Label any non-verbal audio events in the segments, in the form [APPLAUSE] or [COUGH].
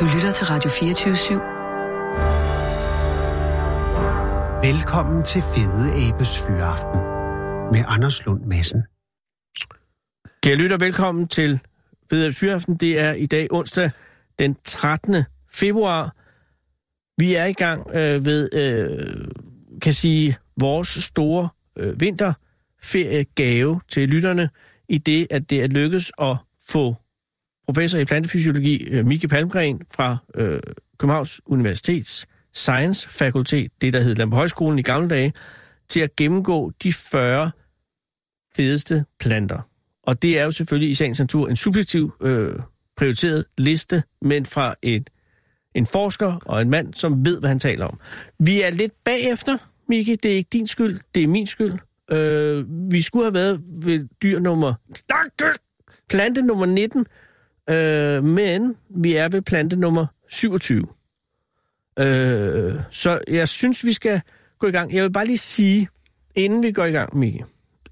Du lytter til Radio 24 /7. Velkommen til Fede Abes Fyraften med Anders Lund Madsen. Kære lytter, velkommen til Fede Abes Fyraften. Det er i dag onsdag den 13. februar. Vi er i gang øh, ved, øh, kan sige, vores store øh, vinterferiegave til lytterne, i det, at det er lykkedes at få professor i plantefysiologi øh, Miki Palmgren fra øh, Københavns Universitets Science Fakultet, det der hed Lampe Højskolen i gamle dage, til at gennemgå de 40 fedeste planter. Og det er jo selvfølgelig i sagens natur en subjektiv øh, prioriteret liste, men fra et, en forsker og en mand, som ved, hvad han taler om. Vi er lidt bagefter, Miki. Det er ikke din skyld, det er min skyld. Øh, vi skulle have været ved dyr nummer... Plante nummer 19, øh, men vi er ved plante nummer 27. Øh, så jeg synes, vi skal gå i gang. Jeg vil bare lige sige, inden vi går i gang, med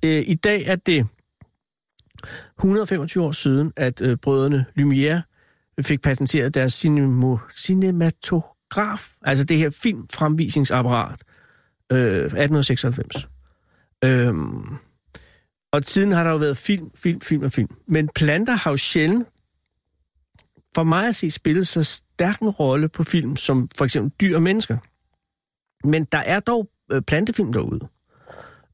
Øh, I dag er det 125 år siden, at øh, brødrene Lumière fik patenteret deres cinemo, cinematograf, altså det her filmfremvisningsapparat, øh, 1896. Øh, og tiden har der jo været film, film, film og film. Men planter har jo sjældent, for mig at se, spillet så stærk en rolle på film, som for eksempel dyr og mennesker. Men der er dog øh, plantefilm derude.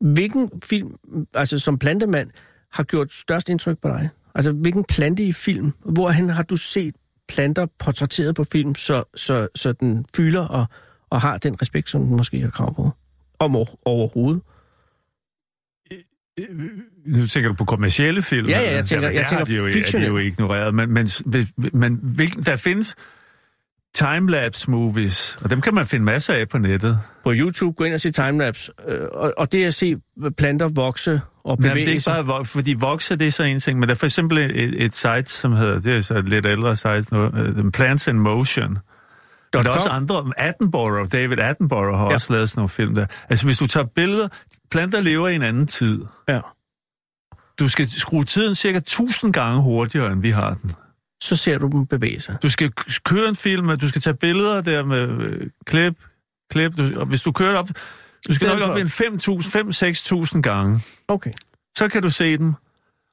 Hvilken film, altså som plantemand, har gjort størst indtryk på dig? Altså hvilken plante i film, hvorhen har du set planter portrætteret på film, så, så, så den fylder og, og har den respekt, som den måske har krav på? Om overhovedet. Nu tænker du på kommercielle film? Ja, ja, jeg tænker, jeg tænker de jo, fiction. er de jo ignoreret, men, men, men hvilken, der findes timelapse movies, og dem kan man finde masser af på nettet. På YouTube, gå ind og se timelapse, øh, og, og det at se planter vokse og bevæge Jamen, det er ikke bare, vo- fordi vokse, det er så en ting, men der er for eksempel et, et site, som hedder, det er så et lidt ældre site nu, uh, Plants in Motion. Men der er også andre, Attenborough, David Attenborough har Ja. også lavet sådan nogle film der. Altså hvis du tager billeder, planter lever i en anden tid. Ja. Du skal skrue tiden cirka 1000 gange hurtigere, end vi har den. Så ser du dem bevæge sig. Du skal køre en film, og du skal tage billeder der med øh, klip, klip. Du, og hvis du kører op, du skal nok op en 5.000, 5-6.000 gange. Okay. Så kan du se dem.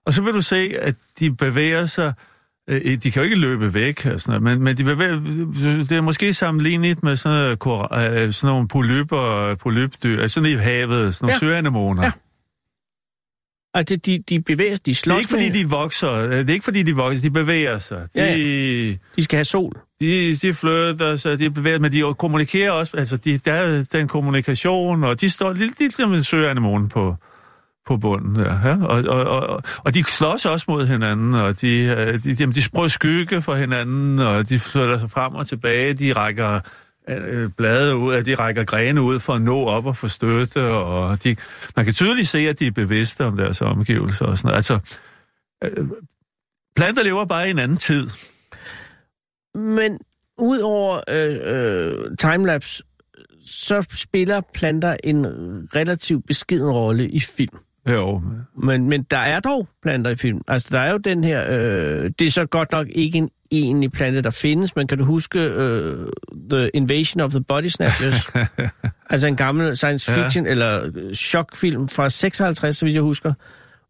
Og så vil du se, at de bevæger sig. Øh, De kan jo ikke løbe væk, og sådan noget, men, men de bevæger, det er måske sammenlignet med sådan, noget, kor- øh, sådan nogle polyper, polypdyr, altså sådan i havet, sådan nogle Ja. søanemoner. Ja. Ja. Altså, de, de bevæger sig, de Det slås er ikke fordi, de vokser. øh, Det er ikke fordi, de vokser. De bevæger sig. De, Ja, ja. de skal have sol. de, de flytter sig, de bevæger men de kommunikerer også. Altså, de, der er den kommunikation, og de står lidt, lidt som en søanemone på, på bunden der. Ja? Og, og, og, og de slås også mod hinanden, og de, øh, de, jamen, de prøver skygge for hinanden, og de flytter sig frem og tilbage. De rækker øh, blade ud, at de rækker grene ud for at nå op og få støtte, og de, man kan tydeligt se, at de er bevidste om deres omgivelser og sådan noget. Altså, øh, planter lever bare i en anden tid. Men udover øh, øh, timelapse, så spiller planter en relativt beskeden rolle i film. Jo, Men, men der er dog planter i film. Altså, der er jo den her... Øh, det er så godt nok ikke en egentlig plante, der findes, men kan du huske øh, The Invasion of the Body Snatchers? [LAUGHS] altså en gammel science fiction, ja. eller øh, chokfilm fra 56, så vidt jeg husker,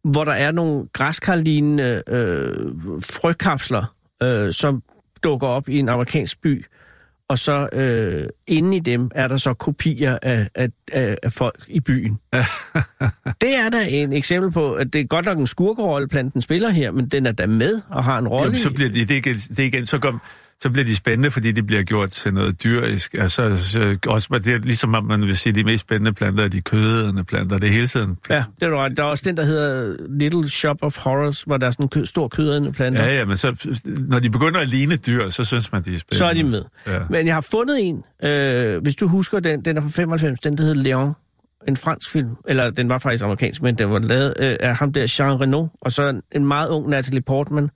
hvor der er nogle græskarlignende øh, frøkapsler, øh, som dukker op i en amerikansk by, og så øh, inde i dem er der så kopier af, af, af, folk i byen. [LAUGHS] det er da en eksempel på, at det er godt nok en skurkerolle, planten spiller her, men den er da med og har en rolle. Jamen, så bliver de, det er igen, det igen så, kom, så bliver de spændende, fordi de bliver gjort til noget dyrisk. Altså, så, også, det er ligesom, om man vil sige, de mest spændende planter er de kødende planter. Det er hele tiden. Ja, det er ret. Der er også den, der hedder Little Shop of Horrors, hvor der er sådan en kø- stor kødædende planter. Ja, ja, men så, når de begynder at ligne dyr, så synes man, de er spændende. så er de med. Ja. Men jeg har fundet en, øh, hvis du husker den, den er fra 95, den der hedder Leon. En fransk film, eller den var faktisk amerikansk, men den var lavet øh, af ham der, Jean Reno, og så en, en meget ung Natalie Portman,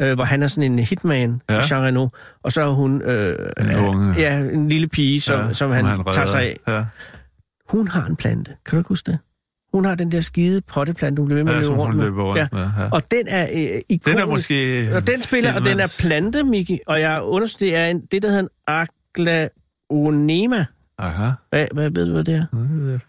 øh, hvor han er sådan en hitman, ja. Jean Reno, og så er hun øh, En øh, unge. ja, en lille pige, som, ja, som, han, han tager sig af. Ja. Hun har en plante, kan du ikke huske det? Hun har den der skide potteplante, hun bliver ved med Ja, at løbe rundt med. løber rundt med, ja. Og den er øh, ikonisk. Den er måske... Og den spiller, og den er plante, Miki. Og jeg understreger, det er en, det, der hedder en aglaonema. Aha. Hvad, hvad ved du, hvad det er?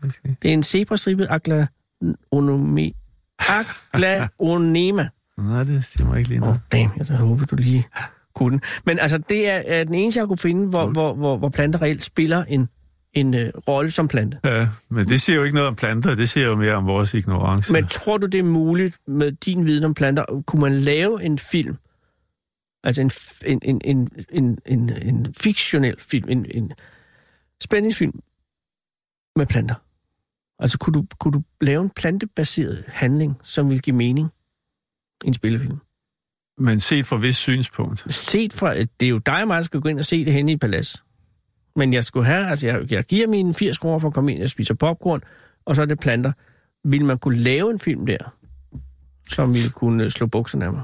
Det. Det er en zebrastribet aglaonome. Aglaonema. Nej, det siger mig ikke lige Åh, oh, damn, jeg havde håbet, du lige kunne den. Men altså, det er, er den eneste, jeg kunne finde, hvor, hvor, hvor, hvor planter reelt spiller en, en øh, rolle som plante. Ja, men det siger jo ikke noget om planter, det siger jo mere om vores ignorance. Men tror du, det er muligt med din viden om planter? Kunne man lave en film, altså en, en, en, en, en, en, en fiktionel film, en, en spændingsfilm med planter? Altså, kunne du, kunne du lave en plantebaseret handling, som vil give mening en spillefilm? Men set fra vis synspunkt. Set fra, det er jo dig og mig, der skal gå ind og se det henne i Palads. Men jeg skulle have, altså jeg, jeg giver mine 80 kroner for at komme ind og spise popcorn, og så er det planter. Vil man kunne lave en film der, som ville kunne øh, slå bukserne af mig?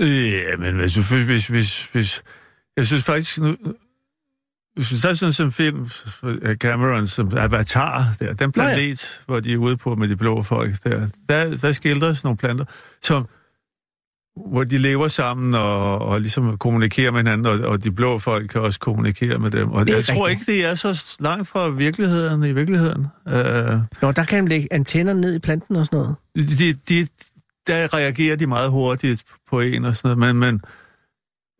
Ja, men hvis, hvis, hvis, hvis, hvis jeg synes faktisk nu, tager sådan en film af Cameron som Avatar, der, den Nå ja. planet, hvor de er ude på med de blå folk, der, der, der skildres nogle planter, som, hvor de lever sammen og, og ligesom kommunikerer med hinanden, og, og de blå folk kan også kommunikere med dem. Og jeg tror ikke, det er så langt fra virkeligheden i virkeligheden. Uh, Nå, der kan man lægge antenner ned i planten og sådan noget. de, de, der reagerer de meget hurtigt på en og sådan noget, men, men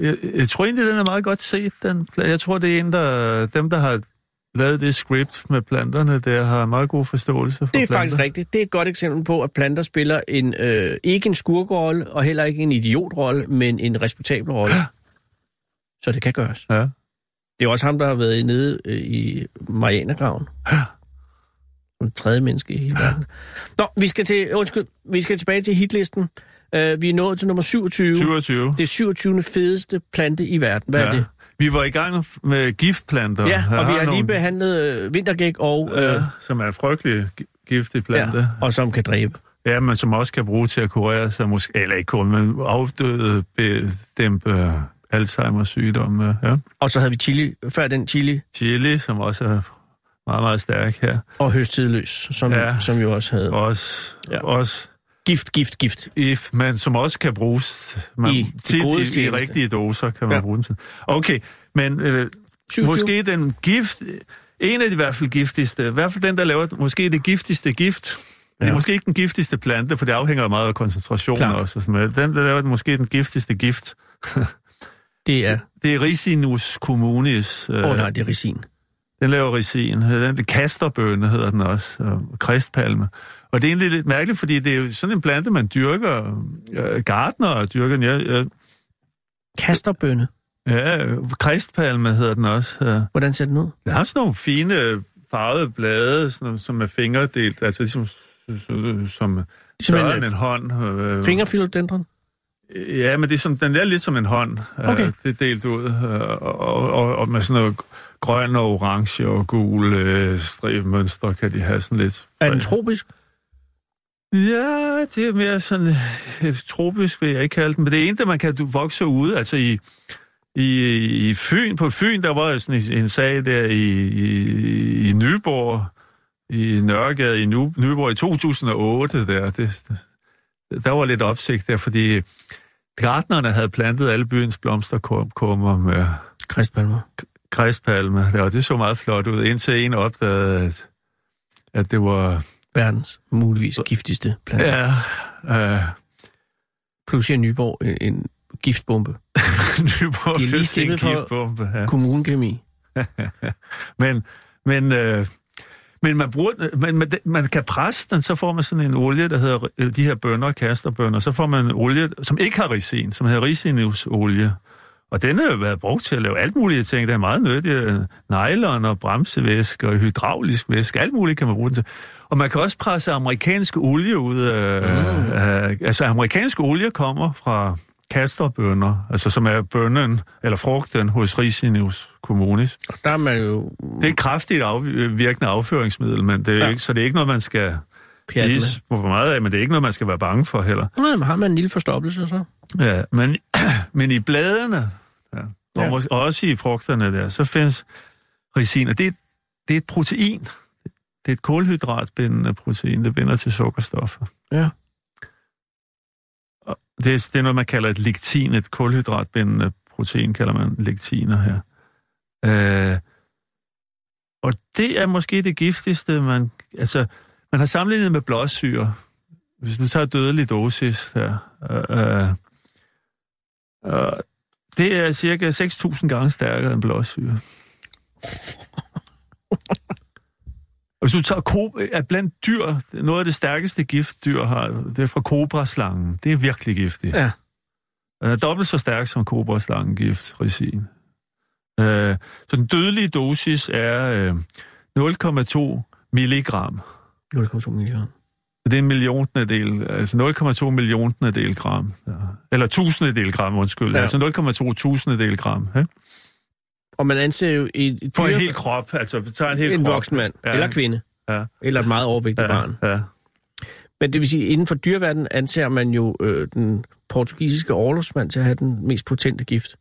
jeg, jeg tror egentlig, den er meget godt set. Den, jeg tror, det er en, der, dem, der har lavet det script med planterne, der har meget god forståelse for Det er planter. faktisk rigtigt. Det er et godt eksempel på, at planter spiller en øh, ikke en skurkerolle, og heller ikke en idiootrolle, men en respektabel rolle. [GASPS] Så det kan gøres. Ja. Det er også ham, der har været nede øh, i Marianergraven. [GASPS] Som tredje menneske i hele verden. Nå, vi skal, til, undskyld, vi skal tilbage til hitlisten. Uh, vi er nået til nummer 27. 27. Det er 27. fedeste plante i verden. Hvad ja. er det? Vi var i gang med giftplanter. Ja, og vi har lige nogle, behandlet øh, vintergæk og... Øh, ja, som er frygtelig gi- giftig plante. ja, og som kan dræbe. Ja, men som også kan bruge til at kurere sig, måske, eller ikke kurere, men afdøde, bedæmpe Alzheimer's sygdomme. Ja. Og så havde vi chili, før den chili, Chili, som også er meget, meget stærk her. og høsttidløs, som, Ja. som jo også havde Også, Ja. også gift, gift, gift. if, men som også kan bruges man, I- tit gode i, i rigtige doser, kan man Ja. bruge den til. Okay, men øh, 27. måske den gift, en af de i hvert fald giftigste, i hvert fald den, der laver måske det giftigste gift, ja. det er måske ikke den giftigste plante, for det afhænger meget af koncentrationen Klart. også. Og sådan noget. Den, der laver måske den giftigste gift, Det er... [LAUGHS] det er Ricinus communis. Åh Øh, oh, nej, det er resin. Den laver ricin. Den det kasterbønne hedder den også, og kristpalme. Og det er egentlig lidt mærkeligt, fordi det er jo sådan en plante, man dyrker. Øh, gardner dyrker den. Ja, ja, Kasterbønne. ja, kristpalme hedder den også. Ja. Hvordan ser den ud? Den har sådan nogle fine farvede blade, sådan, som er fingerdelt, altså ligesom som, som større end en hånd. Øh, Fingerphilodendron? Ja, men det er som, den er lidt som en hånd. Okay. Øh, det er delt ud. øh, Og, og, og med sådan noget grøn og orange og gul øh, stribmønstre kan de have sådan lidt. Er den tropisk? Ja, det er mere sådan øh, tropisk, vil jeg ikke kalde den. Men det er en, der man kan vokse ude. Altså i, i, i Fyn, på Fyn, der var sådan en, en sag der i, i, i Nyborg, i Nørregade i Ny, Nyborg i 2008. Der, det, der var lidt opsigt der, fordi gartnerne havde plantet alle byens blomsterkummer med Kristpalmer. Græspalme. Ja, og det så meget flot ud, indtil en opdagede, at, at det var... Verdens muligvis giftigste plante. Ja. Øh, Pludselig er Nyborg en, en giftbombe. [LAUGHS] Nyborg De er lige for- giftbombe. Ja. Kommunekemi. [LAUGHS] Men, men, øh, men man, bruger, man, man, man kan presse den, så får man sådan en olie, der hedder øh, de her bønner, kasterbønner. Så får man en olie, som ikke har ricin, som hedder ricinusolie. Og den har jo været brugt til at lave alt mulige ting. Der er meget nyttigt. Nylon og bremsevæske og hydraulisk væske. Alt muligt kan man bruge den til. Og man kan også presse amerikansk olie ud af... Mm. af altså, amerikansk olie kommer fra kasterbønner, altså som er bønnen, eller frugten hos Ricinus communis. Og der er man jo Det er et kraftigt afvirkende afføringsmiddel, men det er Ja. ikke, så det er ikke noget, man skal spise for meget af, men det er ikke noget, man skal være bange for heller. Nå, men har man en lille forstoppelse så? Ja, men, [CLEARS THROAT] men i bladene, ja, og Ja. ja. også i frugterne der, så findes og det, er- det er et protein. Det er et kulhydratbindende protein, det binder til sukkerstoffer. Ja. Og Det er, det er noget, man kalder et lektin, et kulhydratbindende protein, kalder man lektiner her. Øh, og det er måske det giftigste, man... Altså, man har sammenlignet med blåsyre. Hvis man tager dødelig dosis her, øh, øh, øh, det er cirka 6.000 gange stærkere end blåsyre. [LAUGHS] Og hvis du tager ko- er blandt dyr, noget af det stærkeste gift, dyr har, det er fra kobraslangen. Det er virkelig giftigt. Ja. Den er dobbelt så stærk som kobraslangen gift, resin. Øh, så den dødelige dosis er øh, 0,2 milligram. 0,2 milliarder. Det er en milliontedel, altså 0,2 milliontedel gram. Ja. Eller tusindedel gram, undskyld. Ja. Altså 0,2 tusindedel gram. Ja? Og man anser jo et, et For en hel krop, altså vi tager en hel en krop. voksen mand, Ja. eller kvinde, Ja, eller et meget overvægtigt ja, barn. ja. Men det vil sige, inden for dyreverdenen anser man jo øh, den portugisiske overlovsmand til at have den mest potente gift.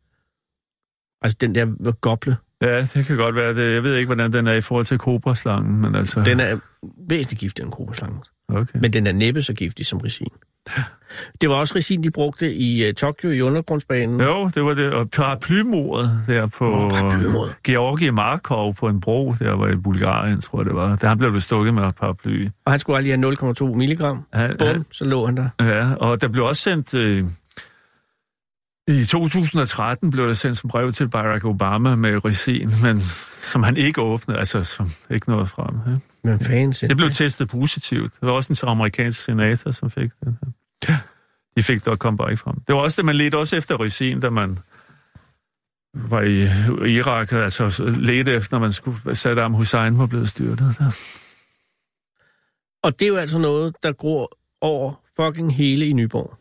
Altså den der goble. Ja, det kan godt være det. Jeg ved ikke, hvordan den er i forhold til kobraslangen, men altså... Den er væsentligt giftigere end kobraslangen. Okay. Men den er næppe så giftig som resin. Det var også resin, de brugte i uh, Tokyo i undergrundsbanen. Jo, det var det. Og paraplymordet der på paraplymordet. Georgi Markov på en bro, der var i Bulgarien, tror jeg det var. Der han blev stukket med paraply. Og han skulle aldrig have 0,2 milligram. Han, Bum, så lå han der. Ja, og der blev også sendt... Øh, I 2013 blev der sendt som brev til Barack Obama med resin, men som han ikke åbnede, altså som ikke nåede frem. Ja. Men fanden Det blev testet positivt. Det var også en amerikansk senator, som fik den. Ja. De fik det og kom bare ikke frem. Det var også det, man ledte også efter resin, da man var i Irak, altså ledte efter, når man skulle Saddam Hussein var blevet styrtet. Der. Og det er jo altså noget, der gror over fucking hele i Nyborg.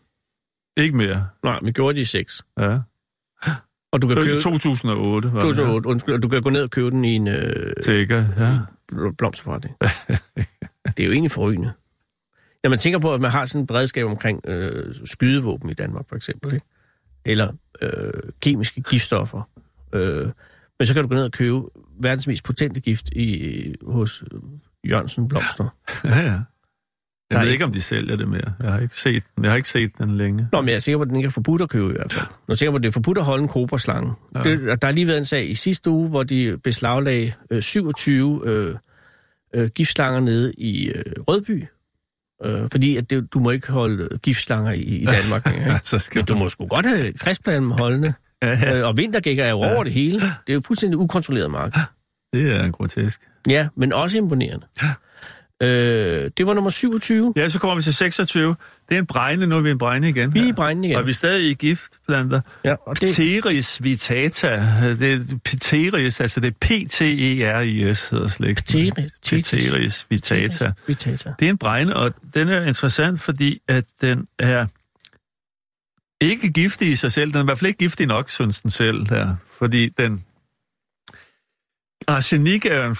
Ikke mere. Nej, vi gjorde det i 6. Ja. Og du kan købe... 2008 var det. 2008, undskyld, og du kan gå ned og købe den i en øh, Sikker, ja. bl- blomsterforretning. [LAUGHS] det er jo egentlig forrygende. Når man tænker på, at man har sådan et beredskab omkring øh, skydevåben i Danmark, for eksempel, ikke? eller øh, kemiske giftstoffer, øh, men så kan du gå ned og købe verdens mest potente gift i, hos øh, Jørgensen Blomster. Ja, ja. Jeg er ved ikke- om de sælger det mere. Jeg har ikke set jeg har ikke set den længe. Nå, men jeg er sikker på, at den ikke er forbudt at købe i hvert fald. Jeg tænker på, at det er forbudt at holde en kobraslange. Ja. Det, der har lige været en sag i sidste uge, hvor de beslaglagde øh, 27 øh, øh, giftslanger nede i øh, Rødby. Øh, fordi at det, du må ikke holde øh, giftslanger i, i Danmark. [LAUGHS] ikke? så skal Men du må sgu godt have kristplanen holdende. [LAUGHS] Ja, ja. Øh, og vintergækker er jo over det hele. Det er jo fuldstændig ukontrolleret mark. Det er grotesk. Ja, men også imponerende. Øh, det var nummer 27. Ja, så kommer vi til 26. Det er en bregne, nu er vi en bregne igen. Vi er i igen. Og vi er stadig i giftplanter. Ja, og det, Pteris vitata. Det er Pteris, altså det er P-T-E-R-I-S, hedder slægten. Pteris. Pteris vitata. Vitata. Det er en bregne, og den er interessant, fordi at den er ikke giftig i sig selv. Den er i hvert fald ikke giftig nok, synes den selv der. Fordi den... Arsenik er en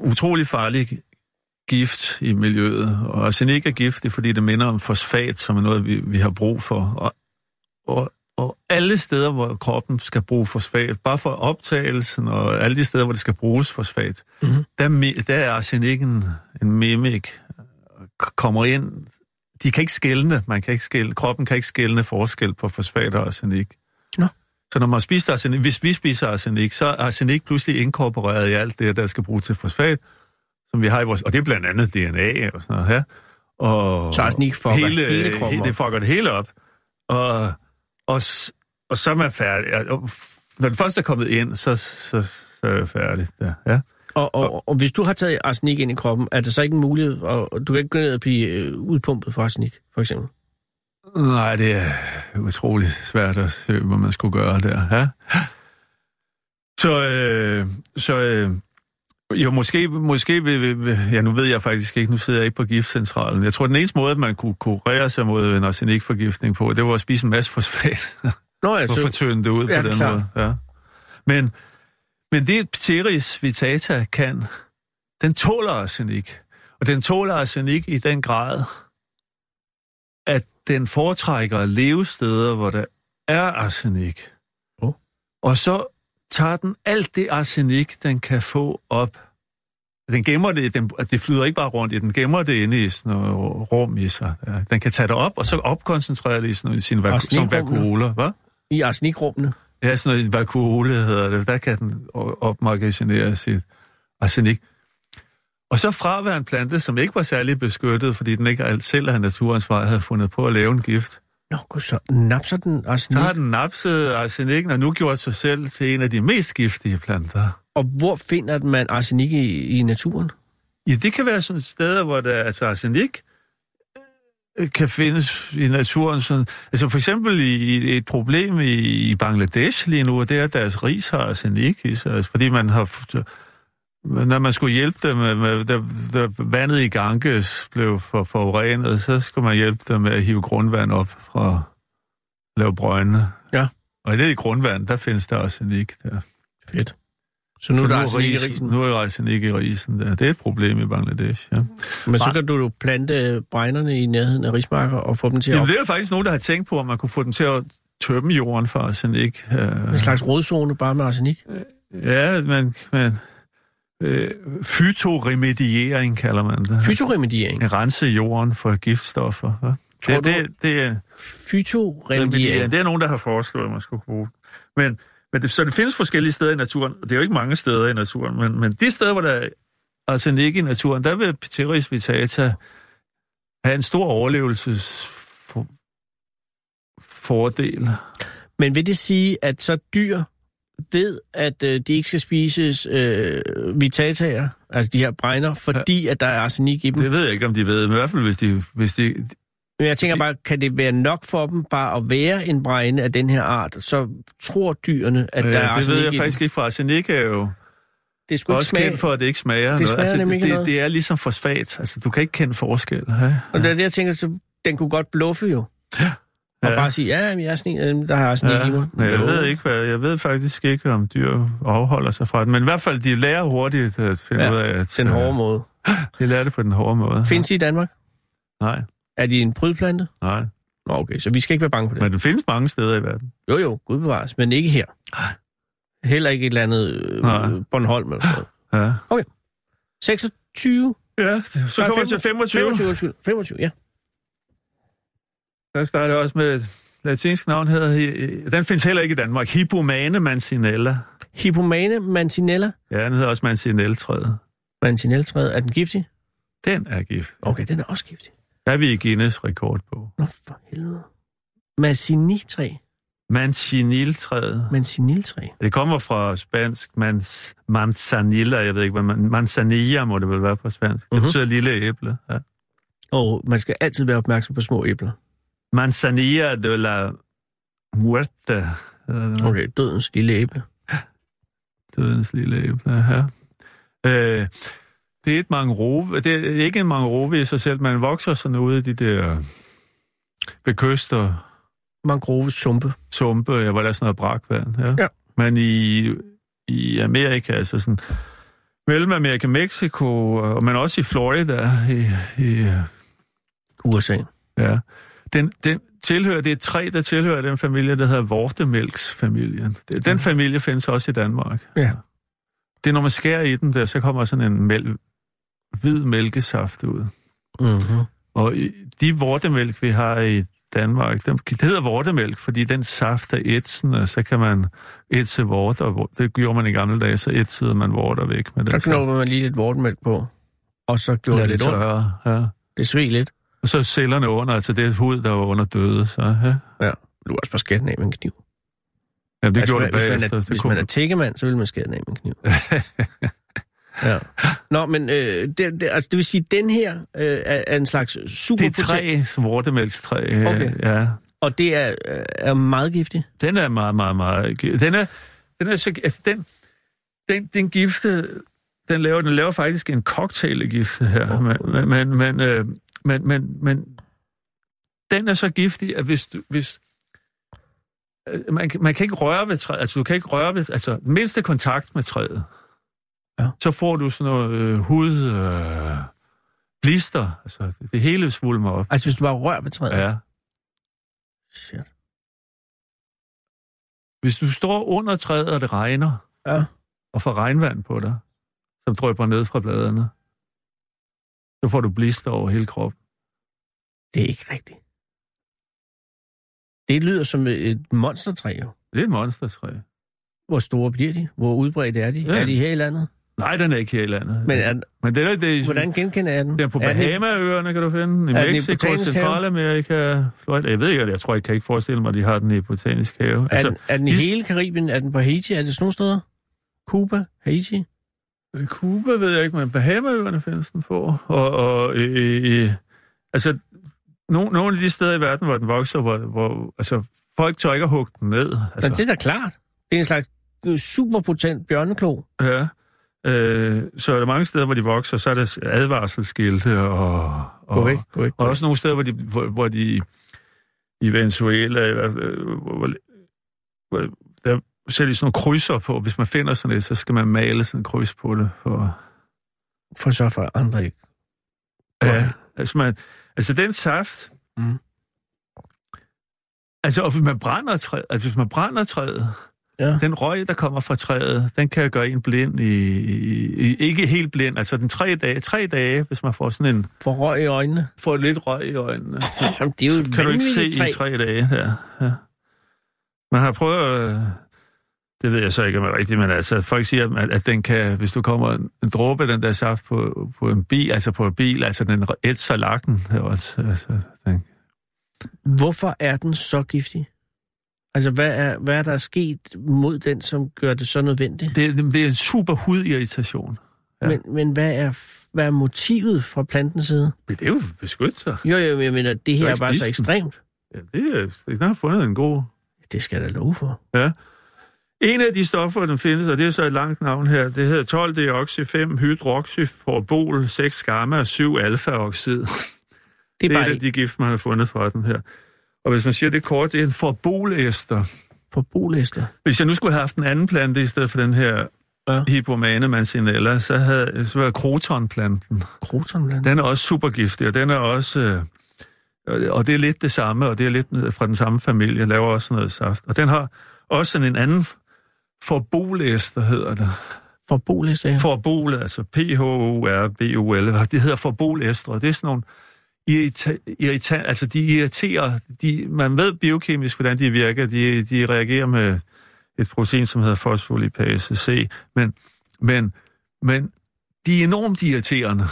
utrolig farlig gift i miljøet, og arsenik er giftig, fordi det minder om fosfat, som er noget, vi, vi har brug for. Og, og, og alle steder, hvor kroppen skal bruge fosfat, bare for optagelsen og alle de steder, hvor det skal bruges fosfat, Mhm. der, er der er arsenikken en mimik, kommer ind. De kan ikke skælne, man kan ikke skælne, kroppen kan ikke skælne forskel på fosfat og arsenik. Nå. Så når man spiser arsenik, hvis vi spiser arsenik, så er arsenik pludselig inkorporeret i alt det, der skal bruges til fosfat, som vi har i vores, og det er blandt andet DNA og sådan noget her. Og Så arsenik fucker hele kroppen he, op. Det fucker det hele op. Og, og, og så er man færdig. Og Når det først er kommet ind, så, så, så er det færdigt. Ja. ja. Og, og, og hvis du har taget arsenik ind i kroppen, er det så ikke en mulighed, og du kan ikke gå ned og blive øh, udpumpet for arsenik, for eksempel? Nej, det er utroligt svært at se, hvad man skulle gøre der. Ja? Så, øh, så øh, jo, måske, måske vil, ja, nu ved jeg faktisk ikke, nu sidder jeg ikke på giftcentralen. Jeg tror, den eneste måde, man kunne kurere sig mod en arsenikforgiftning på, det var at spise en masse fosfat. Nå, og altså, få tyndet det ud Ja, på den klart. måde. Ja. Men, men det Pteris vitata kan, den tåler arsenik. Og den tåler arsenik i den grad, at den foretrækker levesteder, hvor der er arsenik. Oh. Og så tager den alt det arsenik, den kan få op. Den gemmer det, den, det flyder ikke bare rundt i, den gemmer det inde i sådan noget rum i sig. Ja. Den kan tage det op, og så opkoncentrere det i sådan noget, i sin vaku- som vakuoler. Hvad? I arsenikrummene. Ja, sådan noget vakuole hedder det. Der kan den opmagasinere sit arsenik. Og så fravær en plante, som ikke var særlig beskyttet, fordi den ikke alt selv af naturens vej havde fundet på at lave en gift. Nå, gud, så napser den Så arsenik. har den napset arsenikken og nu gjort sig selv til en af de mest giftige planter. Og hvor finder man arsenik i, i naturen? Ja, det kan være sådan steder, hvor der altså arsenik øh, kan findes i naturen. Sådan, altså for eksempel i, i et problem i, i Bangladesh lige nu, og det er, at deres ris har arsenik i sig, altså, fordi man har... Når man skulle hjælpe dem, med, med, da, da vandet i Ganges blev for forurenet, så skulle man hjælpe dem med at hive grundvand op fra lave brøndene. Ja. Og det i grundvand, der findes der arsenik der. Fedt. Så nu er der Så arsenik i risen-. Nu er der arsenik i risen der. Det er et problem i Bangladesh, ja. Men så kan du jo plante bregnerne i nærheden af rismarker og få dem til at Jamen, op. det er faktisk nogen, der har tænkt på, om man kunne få dem til at tømme jorden for arsenik. Øh, En slags rådzone bare med arsenik. Ja, men, men øh, fytoremediering kalder man det. Fytoremediering. Rense jorden for giftstoffer. Ja. Tror Det, du- det, det, er, Fytoremediering. det er nogen, der har foreslået, at man skulle bruge. Men, men det, så det findes forskellige steder i naturen. og Det er jo ikke mange steder i naturen, men, men de steder, hvor der er arsenik i naturen, der vil Pteris vitata have en stor overlevelsesfordel. Men vil det sige, at så dyr ved, at øh, de ikke skal spises øh, vitataer, altså de her bregner, fordi ja. at der er arsenik i dem? Det ved jeg ikke, om de ved, men i hvert fald, hvis de... Hvis de Men jeg tænker bare, kan det være nok for dem bare at være en bregne af den her art, så tror dyrene, at øh, der er det arsenik ved jeg i faktisk dem? ikke, for arsenik er jo Det ikke også smag. kendt for, at det ikke smager Det noget. smager nemlig ikke det, noget. det er ligesom fosfat. Altså, du kan ikke kende forskel. Ja? Og det er det, jeg tænker, så den kunne godt bluffe jo. Og Ja. bare sige, ja, jeg er sådan en, der har arsenik Ja, i mig. men jeg ved ikke, hvad, jeg ved faktisk ikke, om dyr afholder sig fra det. Men i hvert fald, de lærer hurtigt at finde Ja, ud af, at Den øh, hårde måde. de lærer det på den hårde måde. Findes de i Danmark? Nej, Er de en prydplante? nej. Nå, okay, så vi skal ikke være bange for det. Men den findes mange steder i verden. Jo, jo, gud bevares, men ikke her. Nej. Heller ikke et eller andet øh, Nej. Bornholm eller sådan noget. Ja, 26? ja så kommer vi til 25. 25, undskyld. 25, ja. Der starter også med et latinsk navn, hedder, den findes heller ikke i Danmark. Hippomane mancinella. Hippomane mantinella. Ja, den hedder også mancinelltræet. Mantinelltræet, er den giftig? Den er gift. Okay, den er også giftig. Der er vi i Guinness rekord på. Nå, for helvede. Mancinitræ. Manciniltræet. Manciniltræ. Det kommer fra spansk mans, manzanilla, jeg ved ikke, hvad man... Manzanilla må det vel være på spansk. Det Mhm. betyder lille æble. Ja. Og man skal altid være opmærksom på små æbler. Manzanilla de la muerte. det. Okay, dødens lille æble. Dødens lille æble, ja. Øh, det er et mangrove. Det er ikke en mangrove i sig selv, man vokser sådan ude i de der ved kyster, Mangrove sumpe. ja, hvor der er sådan noget brakvand. Ja. Ja. Men i, i Amerika, altså sådan Mellemamerika, Mexico, og- men også i Florida, i, i, USA. ja. Den, den tilhører, det er træ, der tilhører den familie, der hedder Vortemælksfamilien. Den familie findes også i Danmark. Ja. Det er, når man skærer i den der, så kommer sådan en mæl, hvid mælkesaft ud. Mm-hmm. Og de vortemælk, vi har i Danmark, dem, det hedder vortemælk, fordi den saft er ætsen, og så kan man ætse vorter. og Det gjorde man i gamle dage, så ætsede man vorter væk med den Der saft. knopper man lige lidt vortemælk på. Og så gjorde det det lidt tørre, ja. Det sved lidt. Og så cellerne under, altså det er hud, der var under døde. Så, ja. Ja. Du også bare skære den af med en kniv. Jamen, det Altså, gjorde det hvis man bagefter. er, hvis man er tækkemand, så vil man skære den af med en kniv. [LAUGHS] ja. Nå, men øh, det, det, altså, det vil sige, at den her øh, er, en slags super det er træ, vortemælkstræ. øh, Okay. Ja. Og det er, øh, er meget giftig. Den er meget, meget, meget... Den er, den er så... Altså, den, den, den gifte... Den laver, den laver faktisk en cocktail af gifte her. Åh, men, men, men, øh, men, men, men den er så giftig, at hvis du... Hvis, øh, man, kan- man kan ikke røre ved træet. Altså, du kan ikke røre ved... Altså, mindste kontakt med træet. Ja. Så får du sådan noget øh, hud... Øh, blister. Altså, det, det hele svulmer op. Altså, hvis du bare rører ved træet. Ja. Shit. Hvis du står under træet, og det regner, Ja. og får regnvand på dig, som drøber ned fra bladene. Så får du blister over hele kroppen. Det er ikke rigtigt. Det lyder som et monstertræ, jo. Det er et monstertræ. Hvor store bliver de? Hvor udbredt er de? Ja. Er de her i landet? Nej, den er ikke her i landet. Men er, Men det er det, hvordan genkender jeg den? Den er på Er den Bahamaøerne, kan du finde den. I Er den i Mexico, Have? Centralamerika, Florida. Jeg ved ikke, jeg tror, jeg kan ikke forestille mig, at de har den i Botanisk Have. Er, den, er den i de- hele Karibien? Er den på Haiti? Er det sådan nogle steder? Cuba? Haiti? Cuba ved jeg ikke, men Bahamaøerne findes den på. Og, og øh, øh, altså, no, nogle af de steder i verden, hvor den vokser, hvor, hvor altså, folk tør ikke at hugge den ned. Altså. Men det er da klart. Det er en slags øh, superpotent bjørneklo. Ja. Øh, så er der mange steder, hvor de vokser, så er der advarselsskilte og... og Gå væk, gå væk. Gå Og også nogle steder, hvor de, hvor, hvor de i Venezuela, fald, hvor, hvor, de sådan nogle krydser på. Hvis man finder sådan et, så skal man male sådan en kryds på det. For, For så for andre ikke. ja, altså, man, altså den saft... Mm. Altså, og hvis man brænder træet, altså, hvis man brænder træet, Ja. den røg, der kommer fra træet, den kan gøre en blind i, i, ikke helt blind, altså den tre dage, tre dage, hvis man får sådan en, For røg i øjnene. får lidt røg i øjnene, Jamen, [LAUGHS] det er jo et kan du ikke se træ. i tre dage der. Ja. Man har prøvet, øh, det ved jeg så ikke om er rigtigt, men altså folk siger, at, at den kan, hvis du kommer en, dråbe den der saft på, på en bil, altså på en bil, altså den ætser lakken. Det også, altså, den, Hvorfor er den så giftig? Altså, hvad er, hvad er der sket mod den, som gør det så nødvendigt? det, det er en super hudirritation. Ja. Men, men hvad, er, hvad er motivet fra plantens side? Men det er jo beskytte sig. Jo, jo, men jeg mener, det her ikke er bare så den. ekstremt. Ja, det er, det har fundet en god Det skal jeg da love for. Ja. En af de stoffer, der findes, og det er så et langt navn her, det hedder 12 deoxy, 5 hydroxyforbol, 6 gamma og 7 alfa-oxid. Det er, Det er et af de gift, man har fundet fra den her. Og hvis man siger det kort, det er en forbolæster. forbruglister. Hvis jeg nu skulle have haft en anden plante i stedet for den her Ja. Hippomane mancinella, så havde så var krotonplanten. Krotonland. Den er også supergiftig, og den er også... Øh, og det er lidt det samme, og det er lidt fra den samme familie, laver også noget saft. Og den har også sådan en anden forbolæster, hedder det. Forbruglister, ja. Forbol, altså P-H-O-R-B-O-L, det hedder forbolæstre. Det er sådan nogle irrita- irrita- altså de irriterer, de, man ved biokemisk, hvordan de virker, de, de reagerer med et protein, som hedder fosfolipase C, men, men, men de er enormt irriterende.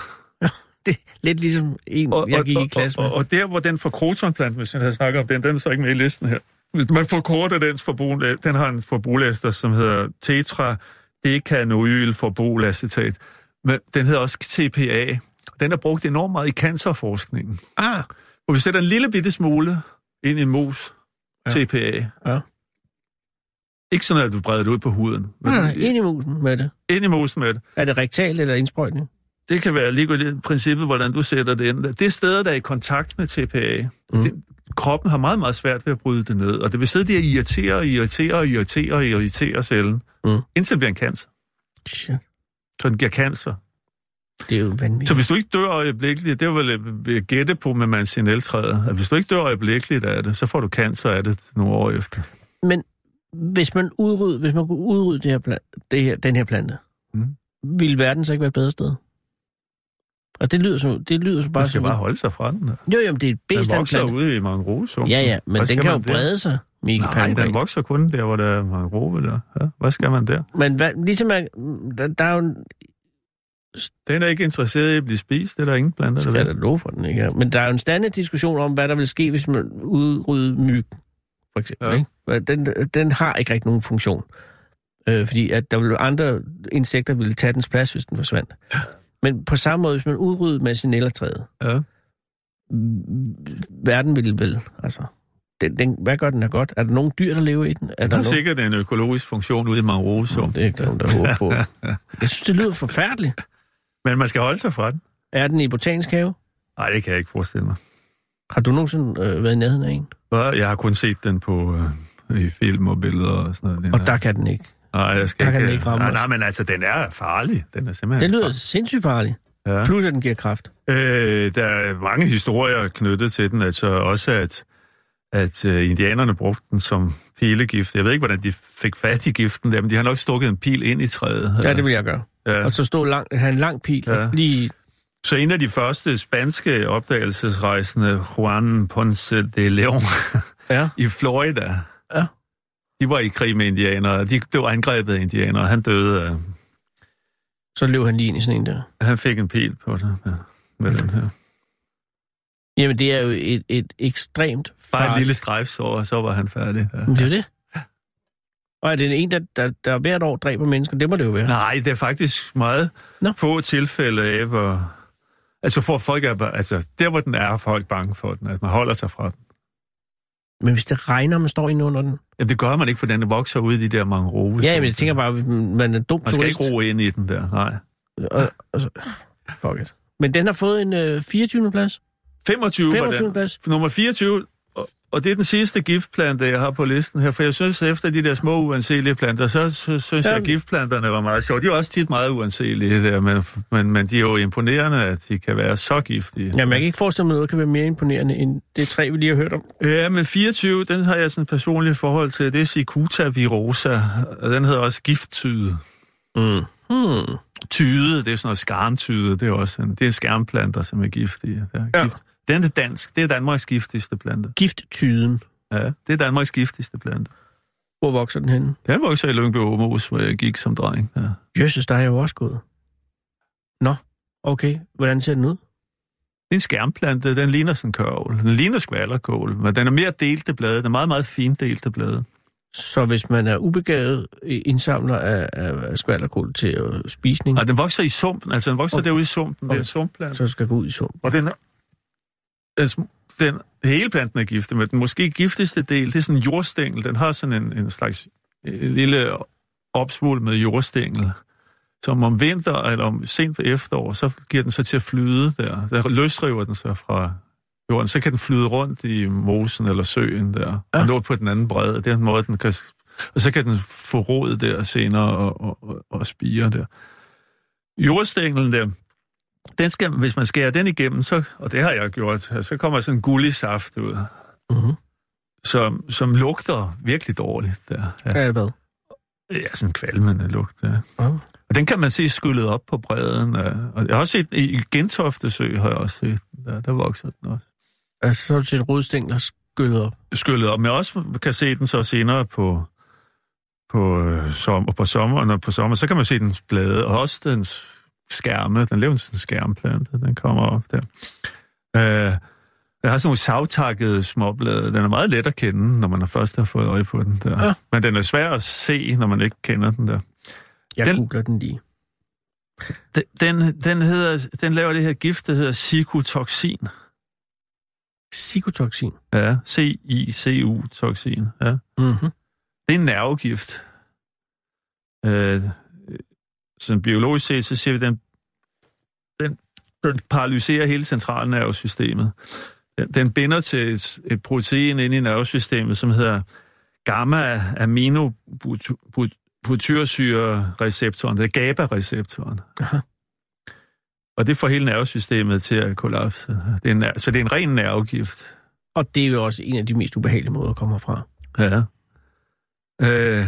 [LAUGHS] Det er lidt ligesom en, jeg gik i klasse og, med. og, og der, hvor den for krotonplant, hvis jeg havde snakket om den, den er så ikke med i listen her. Man forkorter dens forbrug, den har en forbrulæster, som hedder tetra decanoyl forbolacetat. Men den hedder også TPA. Den er brugt enormt meget i cancerforskningen. Ah, Og vi sætter en lille bitte smule ind i en mus, ja. TPA. Ja. Ikke sådan, at du breder det ud på huden. Men nej, nej, ind i musen med det. ind i musen med det. Er det rektalt eller indsprøjtning? Det kan være ligegyldigt princippet, hvordan du sætter det ind. Det er steder, der er i kontakt med TPA. Mm. Det, kroppen har meget, meget svært ved at bryde det ned, og det vil sidde der og irritere, og irritere, og irritere, og irritere cellen, Mm. indtil det bliver en cancer. Shit, Så den giver cancer. det er jo vanvittigt. Så hvis du ikke dør øjeblikkeligt, det er vel øh, jeg gætte på med mancineltræet, at hvis du ikke dør øjeblikkeligt af det, så får du cancer af det nogle år efter. Men hvis man udrydde, hvis man kunne udrydde det her, det her, den her plante. Mm. ville verden så ikke være et bedre sted? Og det lyder som, det lyder som bare Man skal bare holde sig fra den. Jo, jo, men det er et Den bedst af en vokser ude i mangrove Ja, ja, men den kan jo der? brede sig, Mikkel Nej, Palmgren. den vokser kun der, hvor der er mangrove der. Ja, hvad skal man der? Men hvad, ligesom man, der, der er jo en, Den er ikke interesseret i at blive spist, det er der ingen planter, der skal vil. love for den, ikke? Men der er jo en standard diskussion om, hvad der vil ske, hvis man udrydder myg, for eksempel. Ja. Ikke? Den, den har ikke rigtig nogen funktion. Øh, fordi at der vil andre insekter ville tage dens plads, hvis den forsvandt. Ja. Men på samme måde, hvis man udrydder masinellertræet, Ja. verden ville vel, altså... Den, den, hvad gør den er godt? Er der nogle dyr, der lever i den? Er Der der er nogen? sikkert en økologisk funktion ude i mangrove Nå, det kan man da håbe på. [LAUGHS] Jeg synes, det lyder forfærdeligt. Men man skal holde sig fra den. Er den i botanisk have? Nej, det kan jeg ikke forestille mig. Har du nogensinde øh, været i nærheden af en? Jeg har kun set den på øh, i film og billeder og sådan noget. Og er- der kan den ikke. Nej, jeg skal der kan ikke, den ikke ramme nej, os. nej, men altså, den er farlig. Den er simpelthen Det lyder sindssygt farligt. Ja. Plus, at den giver kraft. Øh, der er mange historier knyttet til den, altså også at, at øh, indianerne brugte den som pilegift. Jeg ved ikke, hvordan de fik fat i giften der, men de har nok stukket en pil ind i træet. Ja, det vil jeg gøre. Ja. Og så stå lang, have en lang pil, ja. lige så en af de første spanske opdagelsesrejsende, Juan Ponce de Leon, ja. [LAUGHS] i Florida, ja. De var i krig med indianere. De blev angrebet af indianere, han døde af... Så løb han lige ind i sådan en der? Han fik en pil på det, ja, med den her. Jamen, det er jo et, et ekstremt farligt... Bare et lille strejfsår, og så var han færdig. Ja. Men det er det. Og er det en, der, der, der hvert år dræber mennesker? Det må det jo være. Nej, det er faktisk meget Nå. få tilfælde af, hvor, Altså for folk er, altså der hvor den er, er folk bange for den. Altså man holder sig fra den. Men hvis det regner, man står inde under den? Ja, det gør man ikke, for den vokser ud i de der mangrove. Ja, men jeg tænker bare, man er dum Man skal turist. ikke ro ind i den der, nej. Og, og så, fuck it. Men den har fået en øh, 24. plads? 25. 25. plads? Nummer 24, og det er den sidste giftplante, jeg har på listen her, for jeg synes, efter de der små uanselige planter, så, så synes ja. jeg, at giftplanterne var meget sjove. De er også tit meget uanselige, der, men, men, men de er jo imponerende, at de kan være så giftige. Ja, man kan ikke forestille mig, at noget kan være mere imponerende end det tre, vi lige har hørt om. Ja, men 24, den har jeg sådan et personligt forhold til. Det er Cicuta virosa, og den hedder også gifttyde. Mm. Hmm. Tyde, det er sådan noget skarntyde, det er også en, det er skærmplanter, som er giftige. Det er ja. gift. Den er dansk. Det er Danmarks giftigste plante. Gifttyden. Ja, det er Danmarks giftigste plante. Hvor vokser den henne? Den vokser i Lyngby Åmos, hvor jeg gik som dreng. Ja. Jøsses, der er jo også gået. Nå, okay. Hvordan ser den ud? Det er en skærmplante. Den ligner sådan en kørvel. Den ligner skvallerkål, men den er mere delte blade. Den er meget, meget fint delte blade. Så hvis man er ubegavet indsamler af, af skvallerkål til spisning... Nej, den vokser i sumpen. Altså, den vokser okay. derude i sumpen. Okay. Det er en sumpplante. Så skal gå ud i sumpen. Og den altså, den hele planten er giftig, men den måske giftigste del, det er sådan en jordstængel. Den har sådan en, en slags en lille opsvul med jordstængel. Som om vinter eller om sent på efterår, så giver den sig til at flyde der. Der løsriver den sig fra jorden. Så kan den flyde rundt i mosen eller søen der. Ja. Og nå på den anden bred. Det er en måde, den kan... Og så kan den få rod der senere og, og, og, og spire der. Jordstænglen der, den skal, hvis man skærer den igennem, så, og det har jeg gjort, så kommer sådan en gullig saft ud, uh-huh. som, som lugter virkelig dårligt. Der. Ja. Ja, hvad? Ja, sådan en kvalmende lugt. Ja. Uh-huh. Og den kan man se skyllet op på bredden. Og jeg har også set, i Gentofte Sø har jeg også set, der, der vokser den også. Altså, så har du set rodstængler skyllet op? Skyllet op, men jeg også kan se den så senere på, på, øh, sommer, på sommeren og på sommer, så kan man se dens blade, og også dens skærme. Den lever sådan en skærmplante, den kommer op der. Øh, jeg har sådan nogle savtakkede småblade. Den er meget let at kende, når man først har fået øje på den der. Ja. Men den er svær at se, når man ikke kender den der. Jeg den, googler den lige. Den, den, den, hedder, den laver det her gift, der hedder psykotoxin. Psykotoxin? Ja, C-I-C-U-toxin. Ja. Mm-hmm. Det er en nervegift. Øh, sådan biologisk set, så siger vi, den, den, den paralyserer hele centralnervesystemet. Den, den binder til et, et protein inde i nervesystemet, som hedder gamma-aminobutyrssyre-receptoren. Det er GABA-receptoren. Og det får hele nervesystemet til at kollapse. Det er en, så det er en ren nervegift. Og det er jo også en af de mest ubehagelige måder at komme fra. Ja. Øh,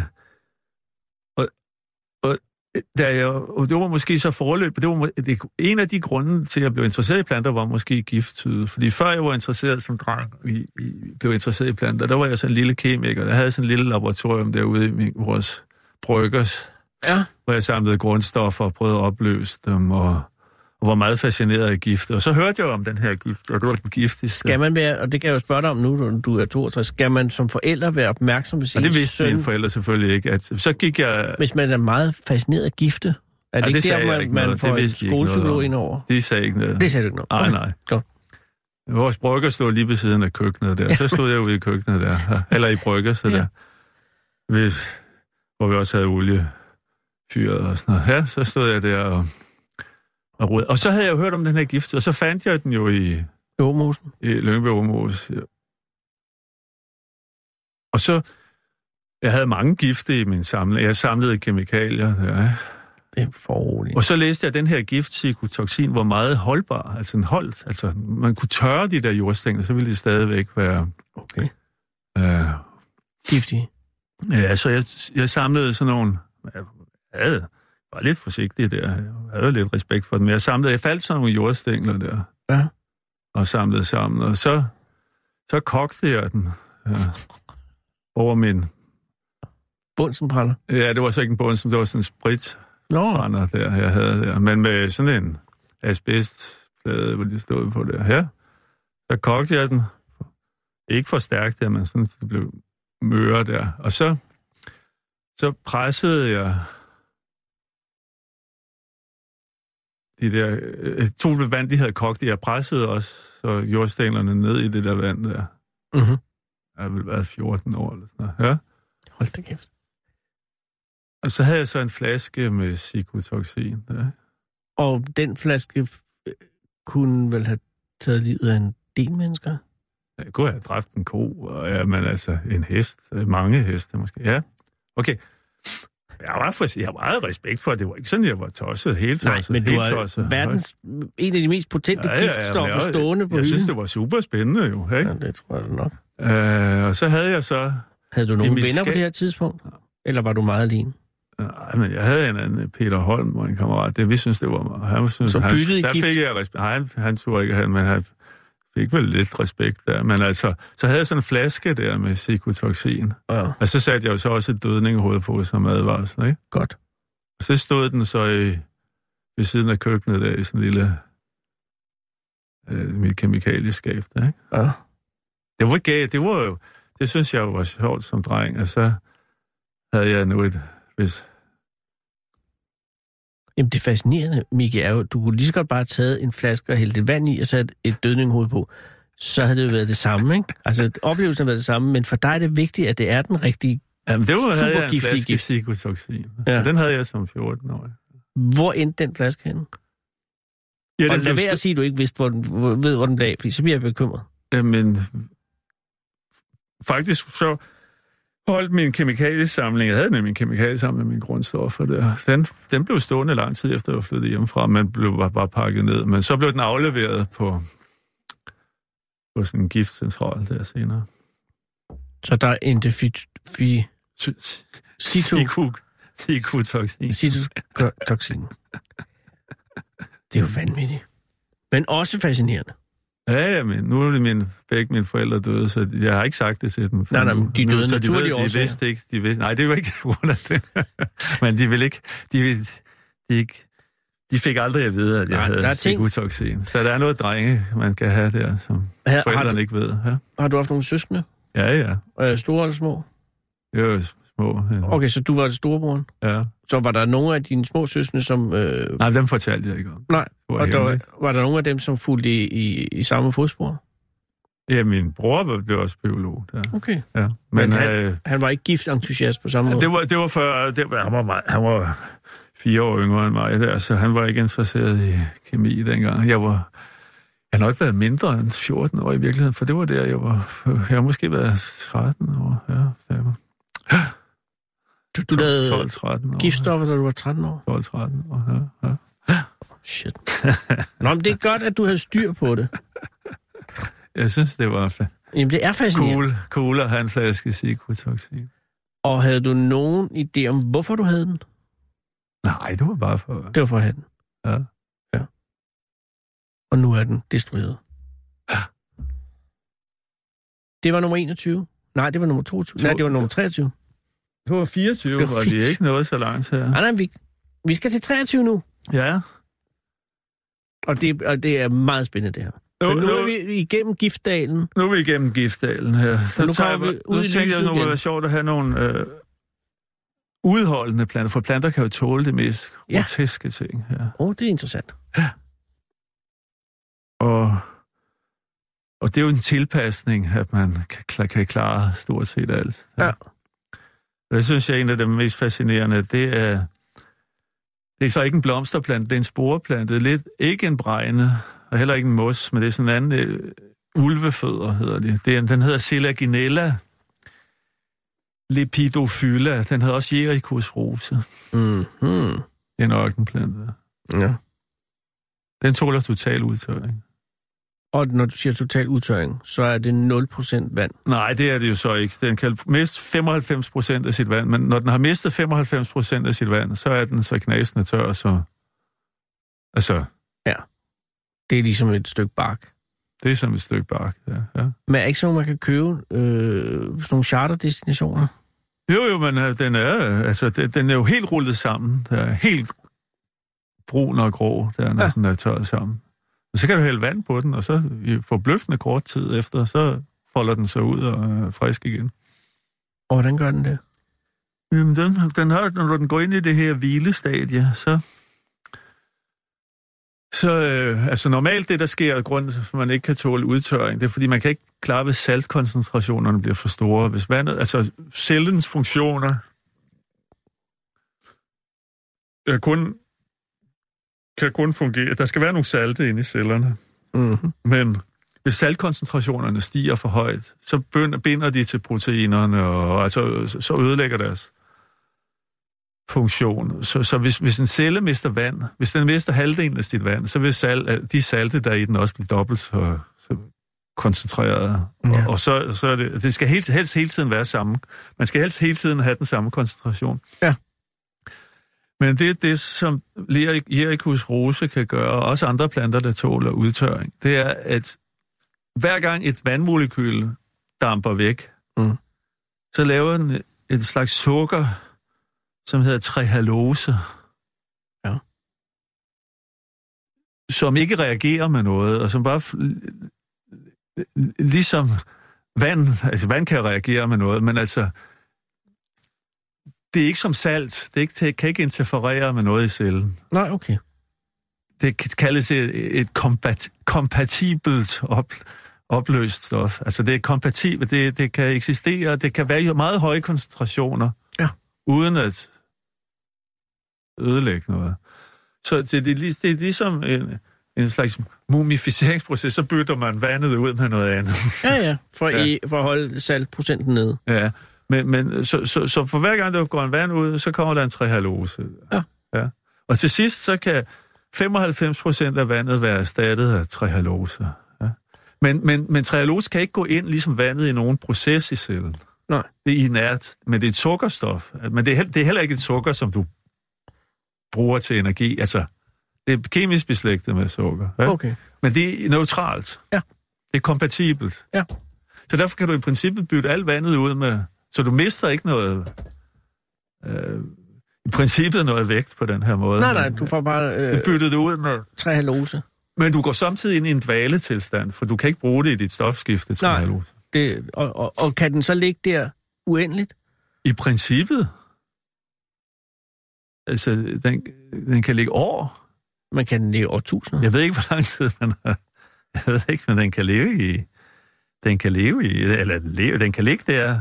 da jeg, og det var måske så forløb, det var det, en af de grunde til, at jeg blev interesseret i planter, var måske gifttyde. Fordi før jeg var interesseret som dreng, i, i, blev interesseret i planter, der var jeg sådan en lille kemiker. Der havde sådan en lille laboratorium derude i min, vores bryggers, ja. hvor jeg samlede grundstoffer og prøvede at opløse dem, og og var meget fascineret af gift. Og så hørte jeg om den her gift, og det var den giftigste. Skal man være, og det kan jeg jo spørge dig om nu, du er 62, skal man som forælder være opmærksom ved sin Og det vidste søn? mine forældre selvfølgelig ikke. At, så gik jeg... Hvis man er meget fascineret af gifte, er det, ja, det ikke der, man, ikke man får en skolepsykolog ind over? De sagde ikke noget. Det sagde du ikke noget? Nej, nej. Godt. Vores brygger stod lige ved siden af køkkenet der. Så stod jeg ude i køkkenet der. Eller i brygger, så ja. der. Vi, hvor vi også havde olie fyret og sådan noget. Ja, så stod jeg der og og rod. Og så havde jeg jo hørt om den her gift, og så fandt jeg den jo i... Åmosen. I Lyngby Åmos. Ja. Og så... Jeg havde mange gifte i min samling. Jeg samlede kemikalier. Der. Det er for Og så læste jeg, den her gift, psykotoxin, var meget holdbar. Altså en holdt. Altså, man kunne tørre de der jordstængler, så ville de stadigvæk være... Okay. Øh, Giftige? Ja, så jeg, jeg samlede sådan nogle... Jeg havde var lidt forsigtig der. Jeg havde lidt respekt for dem. Jeg samlede, jeg faldt sådan nogle jordstængler der. Ja. Og samlede sammen. Og så, så kogte jeg den ja, over min... Bunsen brænder. Ja, det var så ikke en bund, som det var sådan en sprit Nå, brænder der, jeg havde der. Men med sådan en asbestplade, hvor det stod på der. Ja, så kogte jeg den. Ikke for stærkt der, men sådan, så det blev møre der. Og så, så pressede jeg de der øh, to vand, de havde kogt. Jeg pressede også så jordstænglerne ned i det der vand der. mm-hmm. Jeg har vel været 14 år eller sådan noget. Ja. hold da kæft. Og så havde jeg så en flaske med psykotoxin. Ja. Og den flaske øh, kunne vel have taget livet af en del mennesker? Jeg kunne have dræbt en ko, og ja, men altså en hest, øh, mange heste måske. Ja, okay. Jeg var, for, jeg har meget respekt for, det var ikke sådan, jeg var tosset, helt Nej, tosset. men du har tosset. verdens, en af de mest potente ja, ja, ja, giftstoffer jeg- stående på Jeg synes, hylden. det var super spændende jo, ikke? Ja, det tror jeg nok. Øh, og så havde jeg så... Havde du nogen venner på skab- det her tidspunkt? Eller var du meget alene? Nej, men jeg havde en anden, Peter Holm, og en kammerat. Det, vi synes, det var meget. Han synes, Så han, byttede Der gift? fik jeg respekt. Nej, han, han turde ikke have, men han fik vel lidt respekt der. Men altså, så havde jeg sådan en flaske der med psykotoxin. Ja, Og så satte jeg jo så også et dødning i hovedet på som advarsel, ikke? godt. Og så stod den så i, ved siden af køkkenet der i sådan en lille øh, mit kemikalieskab der, ikke? Ja. Det var galt, det var jo, det synes jeg var sjovt som dreng, og så havde jeg nu et, hvis, Jamen det fascinerende, Mikke, er jo, du kunne lige så godt bare have taget en flaske og hældt et vand i og sat et dødninghoved på. Så havde det jo været det samme, ikke? Altså oplevelsen har været det samme, men for dig er det vigtigt, at det er den rigtige. jamen det var, havde jeg en flaske psykotoxin. Ja. Den havde jeg som 14-årig. Hvor endte den flaske henne? Ja, og den lad blev være at sige, at du ikke vidste, hvor den, hvor, ved, hvor den blev fordi så bliver jeg bekymret. Men faktisk så holdt min kemikaliesamling, jeg havde nemlig en kemikaliesamling med mine grundstoffer der, den, den blev stående lang tid efter, at jeg flyttede hjemmefra, men blev bare, bare pakket ned. Men så blev den afleveret på, på sådan en giftcentral der senere. Så der er identifi... fi- Cito- Siku- Sikotoxin. Cytotoxin. Det er jo vanvittigt. Men også fascinerende. Ja, ja, men nu er det min, begge mine forældre døde, så jeg har ikke sagt det til dem. Nej, nej, de Nu- døde så naturlige de, ved, de vidste ikke, de vidste, nej, det var ikke grund af det. [LAUGHS] men de vil ikke, de, vil, de, ikke, de fik aldrig at vide, at jeg Nej, havde der er ting- psykotoxin. Så der er noget drenge, man kan have der, som har, forældrene du, ikke ved. Ja, har du haft nogle søskende? ja. ja. Øh, store eller små? Jo små. Ja. Okay, så du var storebroren. ja. Så var der nogle af dine små søskende, som... Øh, Nej, dem fortalte jeg ikke om. nej, Det var og der, var, var der nogle af dem, som fulgte i, i, i samme fodspor? Ja, min bror var- blev også biolog. Der. Okay. Ja. Men, Men han- øh, Han var ikke giftentusiast på samme måde? det, var, det var før, det var, han, var meget, han var fire år yngre end mig der, så han var ikke interesseret i kemi dengang. Jeg var, jeg har nok været mindre end 14 år i virkeligheden, for det var der, jeg var, jeg har måske været 13 år. Ja, det var du, du lavede 12-13 år. giftstoffer, da du var 13 år? 12-13 år, ja. ja. Shit. Nå, men det er godt, at du havde styr på det. [LAUGHS] Jeg synes, det var fa- Jamen, det er fascinerende. cool, cool at have en flaske psykotoxin. Og havde du nogen idé om, hvorfor du havde den? Nej, det var bare for... Det var for at have den. Ja. Ja. Og nu er den destrueret. Ja. Det var nummer 21. Nej, det var nummer 22. To- Nej, det var nummer 23. Det var 24, Det var var de 24. ikke noget så langt her. Nej, nej, vi, vi skal til 23 nu. Ja. Og det, og det er meget spændende, det her. Nu, Men nu nu, er vi igennem giftdalen. nu er vi igennem giftdalen her. Så nu tager vi ud nu i tænker jeg, det være sjovt at have nogle øh, udholdende planter, for planter kan jo tåle det mest Ja. groteske ting her. Åh, oh, det er interessant. Og, og det er jo en tilpasning, at man kan, kan klare stort set alt. Ja. Og Det synes jeg er en af de mest fascinerende. Det er, det er så ikke en blomsterplante, det er en sporeplante. Lidt, ikke en bregne, og heller ikke en mos, men det er sådan en anden øh, ulvefødder, hedder det. det er, den hedder Selaginella lepidophylla. Den hedder også Jericus rose. Mm-hmm. Det er en ørkenplante. Ja. Den tåler total udtørring. Og når du siger total udtørring, så er det 0% vand. Nej, det er det jo så ikke. Den kan miste 95 procent af sit vand, men når den har mistet 95 procent af sit vand, så er den så knasende tør, så... Altså, Det er ligesom et stykke bark. det er som et stykke bark. Ja, ja. Men er ikke sådan, man kan købe øh, sådan nogle charterdestinationer? Jo, jo, men øh, den er, altså, den, den er jo helt rullet sammen. Der er helt brun og grå, der, når Ja. ja. den er tørret sammen. Så kan du hælde vand på den, og så i forbløffende kort tid efter, så folder den sig ud og er frisk igen. Og hvordan gør den det? Jamen, den, den har, når den går ind i det her hvilestadie, så... Så øh, altså normalt det, der sker, og grunden til, at man ikke kan tåle udtørring, det er, fordi man kan ikke klare, hvis saltkoncentrationerne bliver for store. Hvis vandet, altså cellens funktioner er kun, kan kun fungere. Der skal være nogle salte inde i cellerne. Mm-hmm. Men hvis saltkoncentrationerne stiger for højt, så binder- de til proteinerne, og altså, så- ødelægger deres funktion. Så, så hvis, hvis en celle mister vand, hvis den mister halvdelen af sit vand, så vil sal, de salte, der er i den, også blive dobbelt så, så koncentreret. Ja. Og, og så, så er det, det skal helt, helst hele tiden være samme. Man skal helst hele tiden have den samme koncentration. Ja. Men det er det, som Liericus rose kan gøre, og også andre planter, der tåler udtørring, det er, at hver gang et vandmolekyl damper væk, Mm. så laver den et slags sukker, som hedder trehalose. Ja. Som ikke reagerer med noget, og som bare... Ligesom vand, altså vand kan reagere med noget, men altså, det er ikke som salt. Det er ikke, det kan ikke interferere med noget i cellen. Nej, okay. Det kan kaldes et, et kompat, kompatibelt op, opløst stof. Altså det er kompatibelt, det, det kan eksistere, det kan være i meget høje koncentrationer, Ja. uden at ødelægge noget. Så det, det, er det er ligesom en, en slags mumificeringsproces, så bytter man vandet ud med noget andet. Ja, ja, for, [LAUGHS] ja. I, for at holde saltprocenten nede. Ja, men, men så, så, så for hver gang, der går en vand ud, så kommer der en trehalose. Ja. ja. Og til sidst, så kan 95 procent af vandet være erstattet af trehalose. Ja. Men, men, men trehalose kan ikke gå ind, ligesom vandet, i nogen proces i cellen. Nej. Det er inert, men det er et sukkerstof. Men det er, det er heller ikke et sukker, som du bruger til energi. Altså, det er kemisk beslægtet med sukker. Ja? Okay. Men det er neutralt. Ja. Det er kompatibelt. Ja. Så derfor kan du i princippet bytte alt vandet ud med... Så du mister ikke noget... Øh, I princippet noget vægt på den her måde. Nej, nej, du får bare Øh, øh, byttet det ud med... tre halose. Men du går samtidig ind i en dvaletilstand, for du kan ikke bruge det i dit stofskifte til Nej. halose. Det, og, og, og kan den så ligge der uendeligt? I princippet... Altså, den, den kan ligge år. Man kan den ligge årtusinder. Jeg ved ikke, hvor lang tid man har... Jeg ved ikke, men den kan leve i... Den kan leve i... Eller leve, den kan ligge der...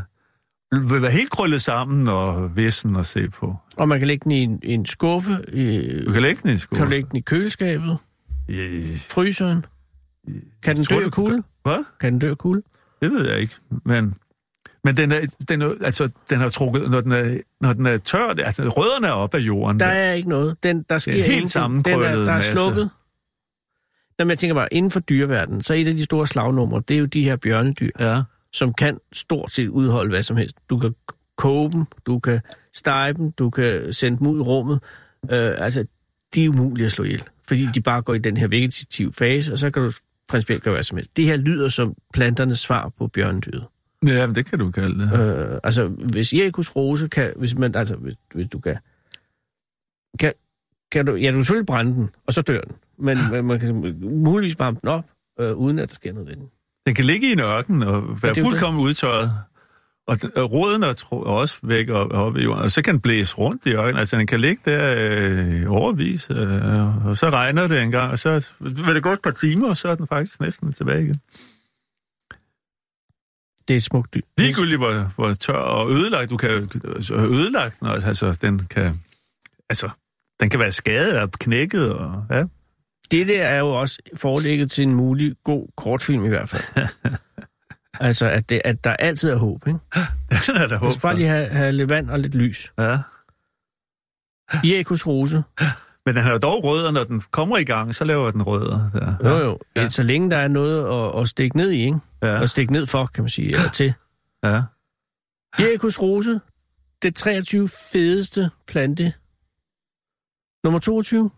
Vil være helt krøllet sammen og vissen at se på. Og man kan lægge den i en, i en skuffe. I, Du kan lægge den i skuffe. kan du lægge den i køleskabet? Ja, Fryseren? Kan den tror, dø af kulde? Hvad? Kan den dø af kulde? Det ved jeg ikke. Men, men den er, den er, altså, den har trukket, når den er, når den er tør, det- altså rødderne er op af jorden. Der er ikke noget. Den, der sker helt ingenting. sammenkrøllet den er, der er masse. slukket. Jamen, jeg tænker bare, inden for dyreverdenen, så er et af de store slagnumre, det er jo de her bjørnedyr, Ja. Som kan stort set udholde hvad som helst. Du kan koge dem, du kan stege dem, du kan sende dem ud i rummet. Øh, altså, de er umulige at slå ihjel, fordi de bare går i den her vegetative fase, og så kan du principielt gøre hvad som helst. Det her lyder som planternes svar på bjørnedyret. ja, men det kan du kalde det. Øh, altså, hvis Erikus rose kan, hvis man, altså, hvis, hvis du kan, kan, kan du, ja, du kan selvfølgelig brænde den, og så dør den. Men man, man kan muligvis varme den op, øh, uden at der sker noget ved den. Den kan ligge i en ørken og være det jo fuldkommen udtørret. Og den- og roden er tro- også væk op, op i jorden, og så kan den blæse rundt i ørkenen. Altså, den kan ligge der øh, overvis, øh, og så regner det en gang, og så vil det gå et par timer, og så er den faktisk næsten tilbage igen. Det er et smukt dyr. Ligegyldigt hvor, hvor tør og ødelagt, du kan altså, ødelagt den, også, altså den kan, altså, den kan være skadet og knækket, og ja. Det der er jo også forelægget til en mulig god kortfilm i hvert fald. [LAUGHS] altså, at, det, at der altid er håb, ikke? [LAUGHS] Den er der håb skal bare lige have, have lidt vand og lidt lys. Ja. Erikus rose. [LAUGHS] Men den har jo dog rødder, når den kommer i gang, så laver den rødder. Der. Jo, jo. Ja. Ja. Så længe der er noget at, at stikke ned i, ikke? Ja, At stikke ned for, kan man sige, eller til. [GASPS] ja. Hiericus rose, det 23 fedeste plante. Nummer 22.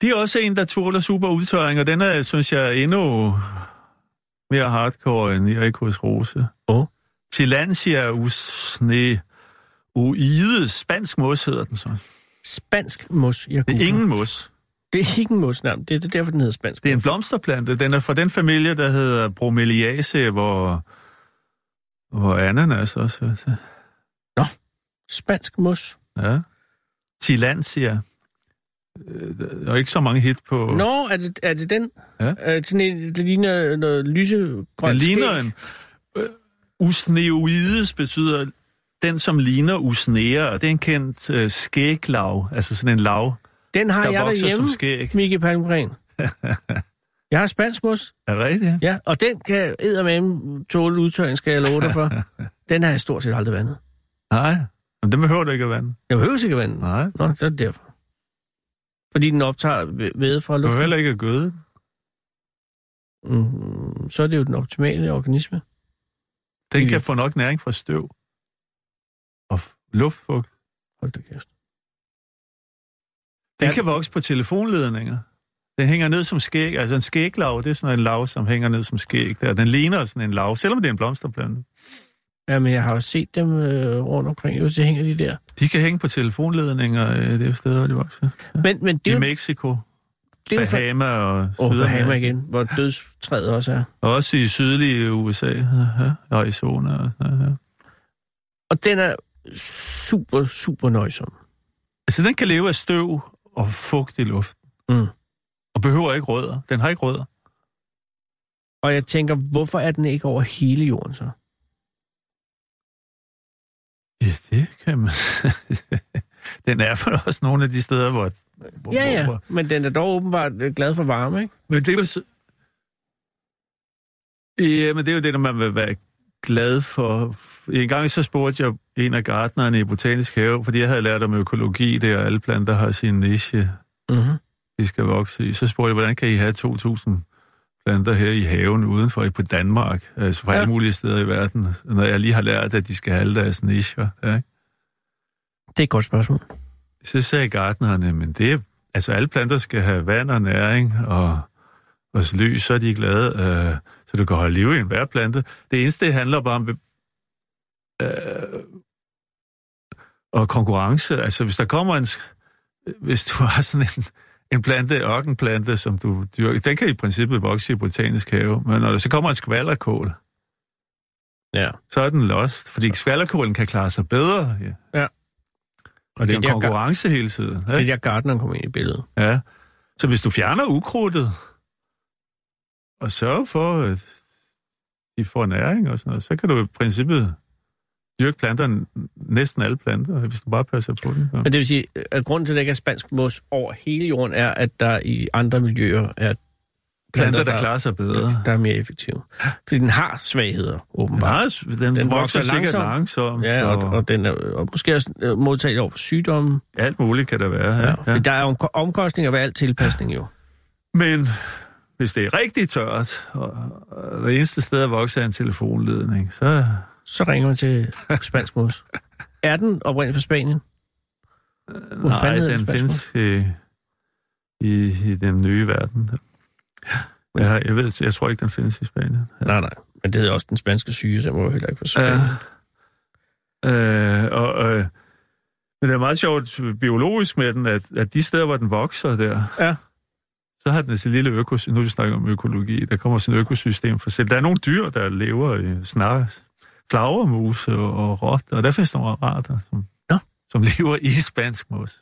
Det er også en, der tåler super udtørring, og den er, synes jeg, endnu mere hardcore end Ericus Rose. Åh. Tillandsia usne uide, spansk mos hedder den så. Spansk mos, jeg Det er ingen mos. Det er ikke en mos, nej. Det er derfor, den hedder spansk Det er en blomsterplante. Den er fra den familie, der hedder Bromeliaceae, hvor, hvor ananas også hører til. Spansk mos. Ja. Tillandsia. Øh, Der er ikke så mange hit på... Nå, er det, er det den? Ja. Det, sådan en, det ligner noget lysegrønt Den ligner skæg? en... Øh, usneoides betyder den, som ligner usnea, og det er en kendt øh, skæglav, altså sådan en lav, Den har der jeg vokser som derhjemme, skæg. Mikke Palmgren. [LAUGHS] jeg har spansk mos, Er det rigtigt? ja, og den kan eddermame tåle udtørring, skal jeg love dig for. [LAUGHS] den har jeg stort set aldrig vandet. Nej, men den behøver du ikke at vande. Jeg behøver ikke at vande. Nej, Nå, så er det derfor. Fordi den optager væ- væde fra luften. heller ikke at gøde. Mm, så er det jo den optimale organisme. Den kan få nok næring fra støv og luftfugt. Hold da kæft. Den kan vokse på telefonledninger. Den hænger ned som skæg. Altså en skæglav, det er sådan en lav, som hænger ned som skæg. Der. Den ligner sådan en lav, selvom det er en blomsterplante. Jamen, jeg har jo set dem øh, rundt omkring. Jo, så hænger de der. De kan hænge på telefonledninger, øh, det er steder, hvor de vokser. Men, men det I jo, Mexico, det er. Bahama og Sydamerika. Bahama igen, hvor dødstræet også er. Også i sydlige USA, ja, Arizona. Og, sådan ja. Og den er super, super nøjsom. Altså, den kan leve af støv og fugt i luften. Mm. Og behøver ikke rødder. Den har ikke rødder. Og jeg tænker, hvorfor er den ikke over hele jorden så? Ja, det kan man. [LAUGHS] den er vel også nogle af de steder, hvor... hvor Ja, ja, hvor- men den er dog åbenbart øh, glad for varme, ikke? Men det er. Ja, men det er jo det, der man vil være glad for. En gang så spurgte jeg en af gartnerne i Botanisk Have, fordi jeg havde lært om økologi, det og alle planter har sin niche, Mm-hmm. de skal vokse i. Så spurgte jeg, hvordan kan I have 2.000 planter her i haven udenfor på Danmark, altså fra Ja. alle mulige steder i verden, når jeg lige har lært, at de skal have alle deres nicher. Ja, ikke? Det er et godt spørgsmål. Så sagde gartnerne, men det er, altså alle planter skal have vand og næring og, og lys, så er de glade, øh, så du kan holde liv i en hver plante. Det eneste, det handler bare om øh, og konkurrence. Altså hvis der kommer en, hvis du har sådan en, en plante, ørkenplante, som du dyrker, den kan i princippet vokse i botanisk have, men når der så kommer en skvallerkål, Ja. så er den lost, fordi skvallerkålen kan klare sig bedre. Ja. Og det er en konkurrence hele tiden. gar- det er der gardneren kommer ind i billedet. Ja. Så hvis du fjerner ukrudtet, og sørger for, at de får næring og sådan noget, så kan du i princippet dyrke planter, næsten alle planter, hvis du bare passer på dem. Ja. Men det vil sige, at grunden til, at der ikke er spansk mos over hele jorden, er, at der i andre miljøer er Planter, der klarer sig bedre. der, der er mere effektive. Fordi den har svagheder, åbenbart. Nej, den, den vokser, vokser langsomt. langsomt. Ja, og, og, og den er og måske også øh, modtaget over for sygdomme. alt muligt kan der være. Ja, Ja, ja. ja. Der er omkostninger ved al tilpasning jo. Men hvis det er rigtig tørt, og, og det eneste sted at vokse er en telefonledning, så Så ringer man til [LAUGHS] spansk mos. Er den oprindeligt fra Spanien? Hvor nej, den den findes i, i, i den nye verden. Jeg, har- jeg, ved, jeg tror ikke, den findes i Spanien. Nej, nej. Men det hedder også den spanske syge, så den må heller ikke fra Spanien. Øh, og, øh, men det er meget sjovt biologisk med den, at, at de steder, hvor den vokser der, Ja. så har den sin lille økosystem. Nu vi snakker om økologi, der kommer sådan et økosystem for selv. Der er nogle dyr, der lever i snart flagermus og, og rotter, og der findes nogle arter, som, Nå. som lever i spansk mos.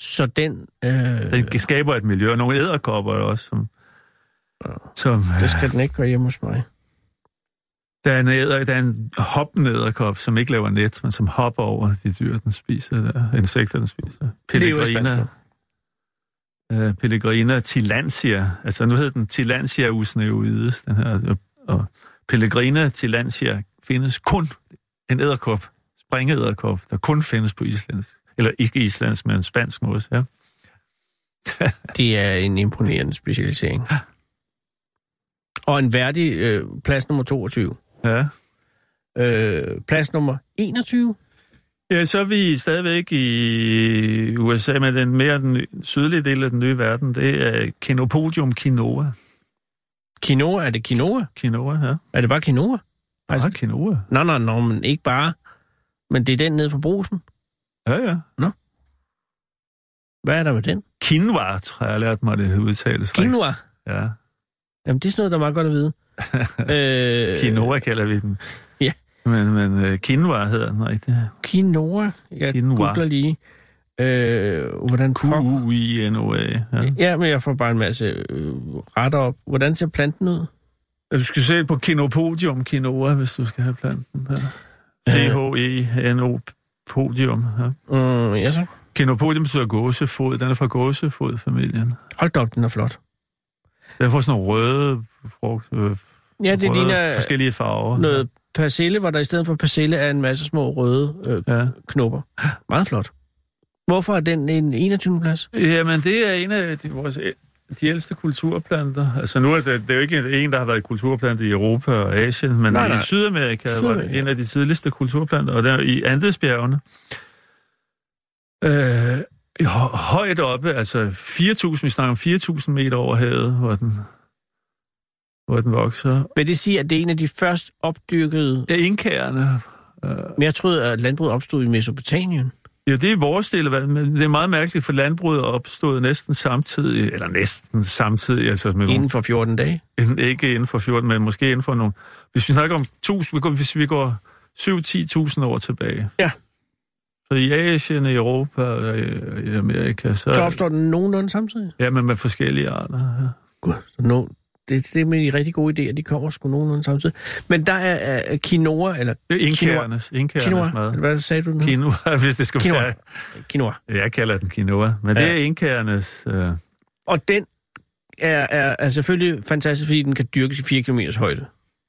Så den... Øh, Den skaber et miljø, og nogle æderkopper også, som... som det skal den ikke gøre hjemme hos mig. der, er en æder, der er en hoppende æderkop, som ikke laver net, men som hopper over de dyr, den spiser, der, insekter, den spiser. Spansk uh, Pellegrina tilantia, altså nu hedder den tilantia usneoides, den her, og, Pellegrina tilantia findes kun en æderkop, springæderkop, der kun findes på islandsk, eller ikke islandsk, men spansk mos, ja. [LAUGHS] det er en imponerende specialisering. Og en værdig øh, plads nummer 22. Ja. Øh, plads nummer 21. Ja, så er vi stadigvæk i USA, men den mere den sydlige del af den nye verden, det er Kinopodium Quinoa. Quinoa, er det quinoa? Quinoa, ja. Er det bare quinoa? Altså, quinoa. Nå, nå, nå, men ikke bare. Men det er den nede fra brusen. Ja, ja. Hvad er der med den? Quinoa, tror jeg, jeg lært mig det udtales. Quinoa. Ja. Jamen, det er sådan noget, der er meget godt at vide. [LAUGHS] øh, Quinoa kalder vi den. Ja. Men, men uh, quinoa hedder den rigtigt. Quinoa. Jeg Quinoa. googler lige. Øh, hvordan pokker- Q-U-I-N-O-A. Ja. Ja, men jeg får bare en masse øh, retter op. Hvordan ser planten ud? Du skal se på Kinopodium Quinoa, hvis du skal have planten. Ja. C-H-E-N-O Podium. Ja. Mm, ja, så. Kinopodium betyder gåsefod. Den er fra gåsefod-familien. Hold da op, den er flot. Den får sådan nogle røde frugt, øh, Ja, det røde, ligner forskellige farver. noget persille, hvor der i stedet for persille er en masse små røde øh, Ja. knopper. Meget flot. Hvorfor er den en 21. plads? Jamen, det er en af de, vores, de ældste kulturplanter. Altså, nu er det, det er jo ikke en, der har været kulturplante i Europa og Asien, men Nej, nej, i Sydamerika, Sydamerika var Sydamerika. en af de tidligste kulturplanter, og der i Andesbjergene. Øh, hø- højt oppe, altså 4.000, vi snakker om 4.000 meter over havet, hvor den, hvor den vokser. Vil det sige, at det er en af de først opdyrkede... Det er indkærende. Men jeg troede, at landbruget opstod i Mesopotamien. Ja, det er vores del af men det er meget mærkeligt, for landbruget er opstået næsten samtidig, eller næsten samtidig, altså med Inden for 14 dage. Inden- ikke inden for 14, men måske inden for nogle... Hvis vi snakker om 1000, vi går, hvis vi går 7-10.000 år tilbage. Ja. Så i Asien, i Europa og i, i Amerika, så... Så opstår den nogenlunde samtidig. Ja, men med forskellige arter. Ja. Gud, så no, det, det med de rigtig gode idéer, de kommer sgu nogenlunde samtidig. Men der er, er quinoa, eller er Inkærernes, inkærernes mad. eller hvad sagde du nu? Quinoa, [LAUGHS] hvis det skal Quinoa. være... Quinoa. Jeg kalder den quinoa, men Ja. det er inkærernes... Øh, Og den er, er, er selvfølgelig fantastisk, fordi den kan dyrkes i 4 km højde.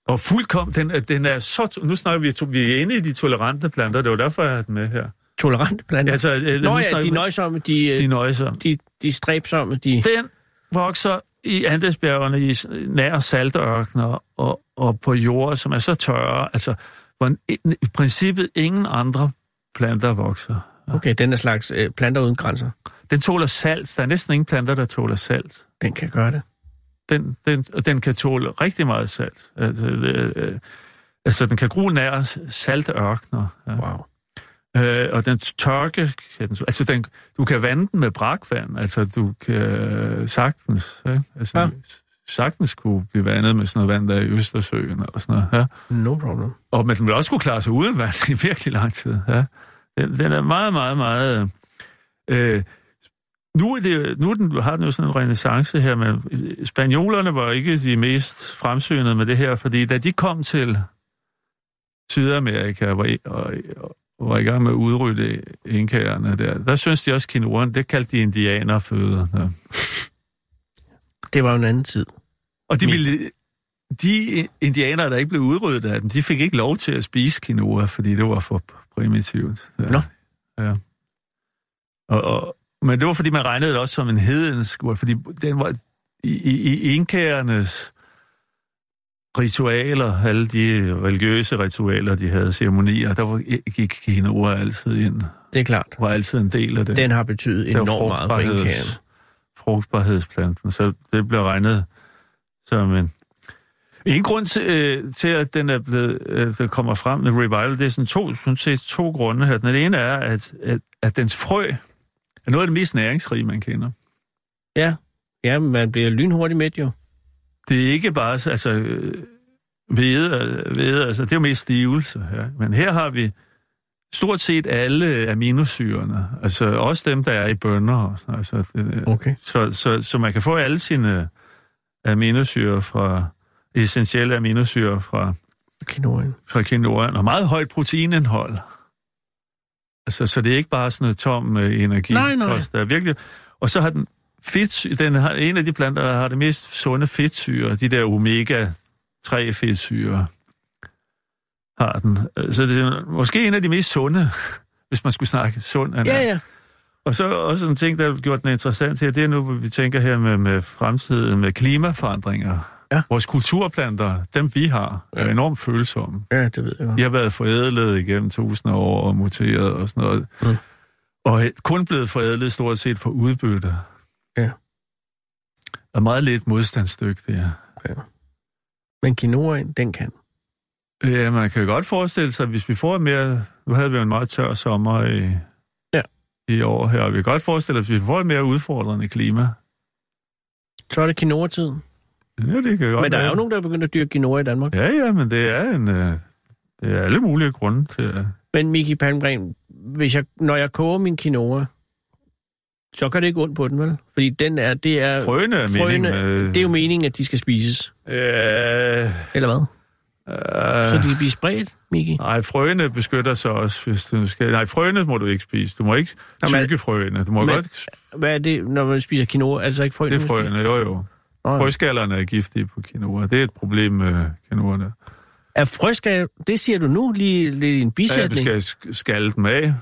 og fuldkommen, den, er- den er så... Nu snakker vi, to- vi er inde i de tolerante planter, det var derfor, jeg har den med her. Tolerante planter. Altså, øh, Nå ja, de nøjsomme, de, de de, nøjsomme. de, de stræbsomme, de... Den vokser i Andesbjergene i nær saltørkner og, og på jorder, som er så tørre, altså hvor en, i princippet ingen andre planter vokser. Okay, den er slags øh, planter uden grænser. Den tåler salt. Der er næsten ingen planter, der tåler salt. Den kan gøre det. Den, den, og den kan tåle rigtig meget salt. Altså, øh, øh, altså den kan gro nær salte ørkner. Ja. Wow. Øh, og den tørke, altså den, du kan vande den med brakvand, altså du kan sagtens, ikke? Altså, Ja. ja. sagtens kunne blive vandet med sådan noget vand der i Østersøen eller sådan noget, ja. No problem. Og men den vil også kunne klare sig uden vand i virkelig lang tid, ja. Den, den er meget, meget, meget... Øh, nu, er det, nu er den, har den jo sådan en renaissance her, men spanjolerne var ikke de mest fremsynede med det her, fordi da de kom til Sydamerika og, og var i gang med at udrydde inkagerne der, der synes de også quinoaen, det kaldte de indianerføde. Ja. Det var jo en anden tid. Og de, ville, de indianere, der ikke blev udryddet af dem, de fik ikke lov til at spise quinoa, fordi det var for primitivt. Ja. Nå. Ja. Og, og, men det var, fordi man regnede det også som en hedensk fordi den var i, i, i inkærernes ritualer, alle de religiøse ritualer, de havde, ceremonier, der var, gik quinoa altid ind, Det er klart. var altid en del af det. Den har betydet enormt meget for indkæren. frugtbarhedsplanten, så det blev regnet som en... En grund til, øh, til at den er blevet, øh, der kommer frem med revival, det er sådan to, sådan set to grunde her. Den ene er, at, at, at dens frø er noget af det mest næringsrige, man kender. Ja. ja, man bliver lynhurtigt med jo. Det er ikke bare, så- altså, øh, hvede, øh, hvede, altså, det er jo mest stivelse. Ja. Men her har vi stort set alle aminosyrene, altså også dem, der er i sådan, altså, det, Okay. Så, så, så man kan få alle sine aminosyre fra, essentielle aminosyre fra, Quinoaen. fra quinoaen, og meget højt proteinindhold. Altså, så det er ikke bare sådan noget tom øh, energi. Nej, nej. Også, der er virkelig, og så har den fedt, den har, en af de planter, der har det mest sunde fedtsyre, de der omega-3 fedtsyre, har den. Så det er måske en af de mest sunde, [LAUGHS] hvis man skulle snakke sund. Ja, ja. Og så også en ting, der har gjort den interessant her, det er nu, hvor vi tænker her med, med fremtiden, med klimaforandringer. Ja. Vores kulturplanter, dem vi har, er Ja. enormt følsomme. Ja, det ved jeg godt. De har været forædlet igennem tusinder af år og muteret og sådan noget. Mm. Og kun blevet forædlet stort set for udbytte. Ja. Og meget lidt modstandsdygtige. Men quinoaen, den kan. Ja, man kan godt forestille sig, hvis vi får mere... Nu havde vi jo en meget tør sommer i, Ja. i år her, og vi kan godt forestille os, at hvis vi får et mere udfordrende klima. Så er det quinoa-tiden. Ja, det kan godt Men der er være. jo nogen, der er begyndt at dyrke quinoa i Danmark. Ja, ja, men det er en... øh, Det er alle mulige grunde til... at- Men Miki Palmgren, hvis jeg, når jeg koger min quinoa, så gør det ikke ondt på den, vel? Fordi den er, det er... Frøene er frøene, med... Det er jo meningen, at de skal spises. Øh, Eller hvad? øh, Så de kan blive spredt, Miki? Nej, frøene beskytter sig også, hvis du skal... Nej, frøene må du ikke spise. Du må ikke tykke frøene. Du må men- godt... Hvad er det, når man spiser quinoa? Er det så ikke frøene? Det er frøene, jo jo. Ja. Frøskallerne er giftige på quinoa. Det er et problem med quinoaerne. Er frøskal... Det siger du nu lige, i en Ja, du bisætning? skal sk- skalle dem af.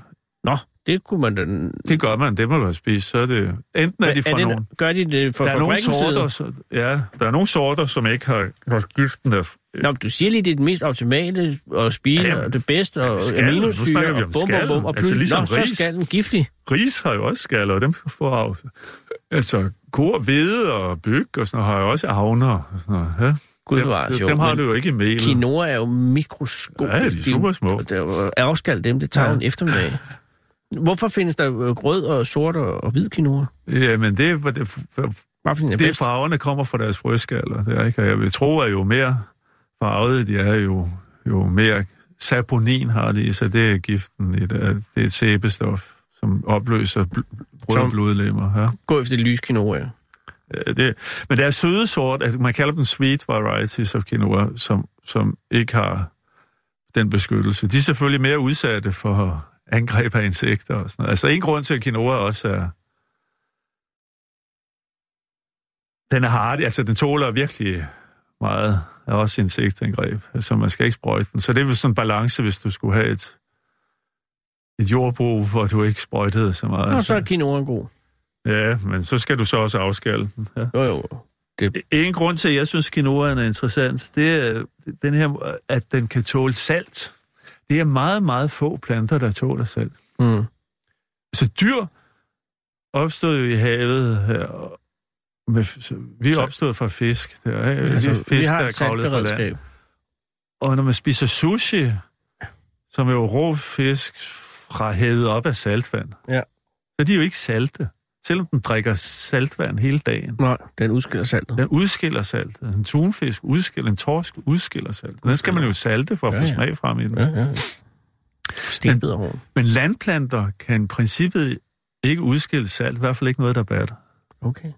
Nå, det kunne man. Det gør man, det må du spist. Så er det... Enten er de fra er det, nogen... Gør de det for Der er nogle sorter, så, ja, der er nogle sorter, som ikke har, har giften af... Nå, du siger lige, det er det mest optimale at spise, Ja, jamen, og det bedste, og aminosyre, og bum, bum, bum, og Altså pludselig, ligesom nå, så er ris. skallen giftig. Ris har jo også skaller, og dem får af. Altså, kor, hvede og byg og sådan noget, har jo også avner og sådan noget. Ja? Gud dem, bevares, jo, dem har du jo ikke i mel. Quinoa er jo mikroskopisk. Ja, de er super små. Er afskal dem, det tager ja. en eftermiddag. Hvorfor findes der øh, rød og sort og, og hvid quinoa? Ja, men det, det, det, er det bedst. farverne kommer fra deres frøskaller. Det er ikke, og jeg vil tro, at jo mere farvede de er, jo, jo mere saponin har de i sig. Det er giften det. Det er et sæbestof, som opløser bl- røde Som- blodlemmer. Ja. Gå efter det lys quinoa. Øh, Det, men der er søde sort, man kalder dem sweet varieties of quinoa, som, som ikke har den beskyttelse. De er selvfølgelig mere udsatte for angreb af insekter og sådan noget. Altså en grund til, at quinoa også er... Den er hardig, altså den tåler virkelig meget af også insektangreb, så man skal ikke sprøjte den. Så det er vel sådan en balance, hvis du skulle have et, et jordbrug, hvor du ikke sprøjtede så meget. Nå, så er quinoa god. Ja, men så skal du så også afskalle den. Ja. Jo, jo. En grund til, at jeg synes, quinoaen er interessant, det er den her, at den kan tåle salt. Det er meget, meget få planter, der tåler salt. Mm. Så dyr opstod jo i havet her. Med, vi er opstået fra fisk. Der, ikke? Altså, fisk, vi har der et er fra land. saltberedskab. Og når man spiser sushi, som er jo rå fisk fra hævet op af saltvand, Ja. så er de jo ikke salte. Selvom den drikker saltvand hele dagen. Nej, den udskiller saltet. Den udskiller salt. Altså, en tunfisk udskiller, en torsk udskiller salt. Den skal man jo salte for at Ja, få ja. smag frem i den. Ja, ja. Stenbiderhorn. Men landplanter kan i princippet ikke udskille salt, i hvert fald ikke noget, der batter. Okay.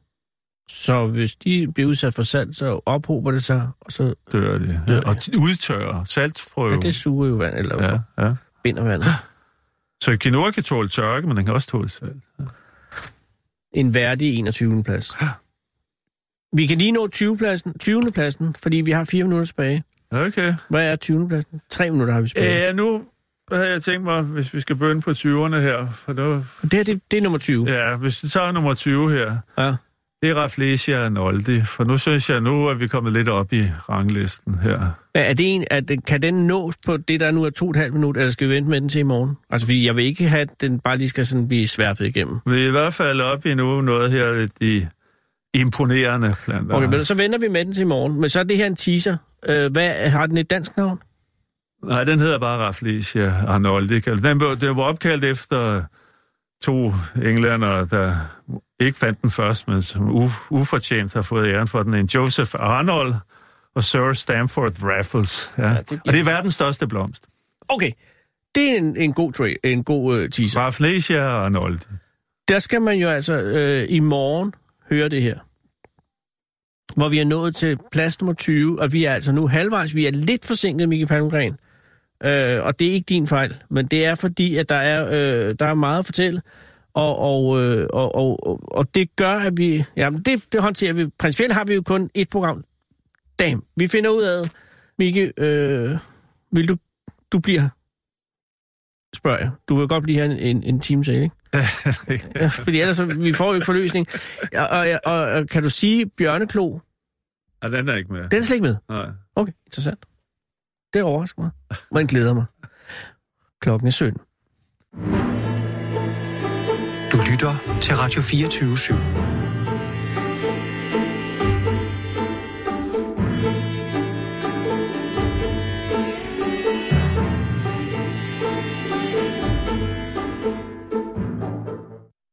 Så hvis de bliver udsat for salt, så ophober det sig, og så Dør det. Dør Ja. det. Og udtørrer. Salt får jo... ja, det suger jo vand, eller ja. ja, ja. binder vandet. Så quinoa kan tåle tørke, men den kan også tåle salt. En værdig 21. plads. Vi kan lige nå 20. pladsen, 20. pladsen, fordi vi har fire minutter tilbage. Okay. Hvad er 20. pladsen? Tre minutter har vi tilbage. Ja, nu havde jeg tænkt mig, hvis vi skal begynde på 20'erne her, for nu, Det her, det, det er nummer 20. ja, hvis vi tager nummer 20 her, Ja. Det er Rafflesia Arnoldi, for nu synes jeg, nu er vi kommet lidt op i ranglisten her. Er det en, at kan den nås på det, der nu er to og et halvt minut, eller skal vi vente med den til i morgen? Altså, fordi jeg vil ikke have, at den bare lige skal sådan blive sværfet igennem. Vi er i hvert fald op i nu noget her, lidt de imponerende planter. Okay, men så venter vi med den til i morgen. Men så er det her en teaser. Øh, hvad, har den et dansk navn? Nej, den hedder bare Rafflesia Arnoldi. Den, den var opkaldt efter to englænder, der ikke fandt den først, men som ufortjent har fået æren for den. En Joseph Arnold og Sir Stamford Raffles. Ja. Ja, det giver- og det er verdens største blomst. Okay, det er en, en god, tra- en god uh, teaser. Rafflesia Arnoldi. Der skal man jo altså øh, i morgen høre det her. Hvor vi er nået til plads nummer 20, og vi er altså nu halvvejs. Vi er lidt forsinket, Mikkel Palmgren. Øh, og det er ikke din fejl, men det er fordi, at der er, øh, der er meget at fortælle. Og, og, øh, og, og, og, det gør, at vi... Jamen, det, det håndterer vi. Principielt har vi jo kun et program. Damn. Vi finder ud af, Mikke, øh, vil du... Du bliver her? Spørger jeg. Du vil godt blive her en, en, en time til, ikke? [LAUGHS] Ja, Fordi ellers, vi får jo ikke forløsning. Og, og, og, og kan du sige bjørneklo? ja, den er ikke med. Den er slet ikke med. Nej. Okay, interessant. Det overrasker mig. Man glæder mig. Klokken er 17. Du lytter til Radio 24 /7.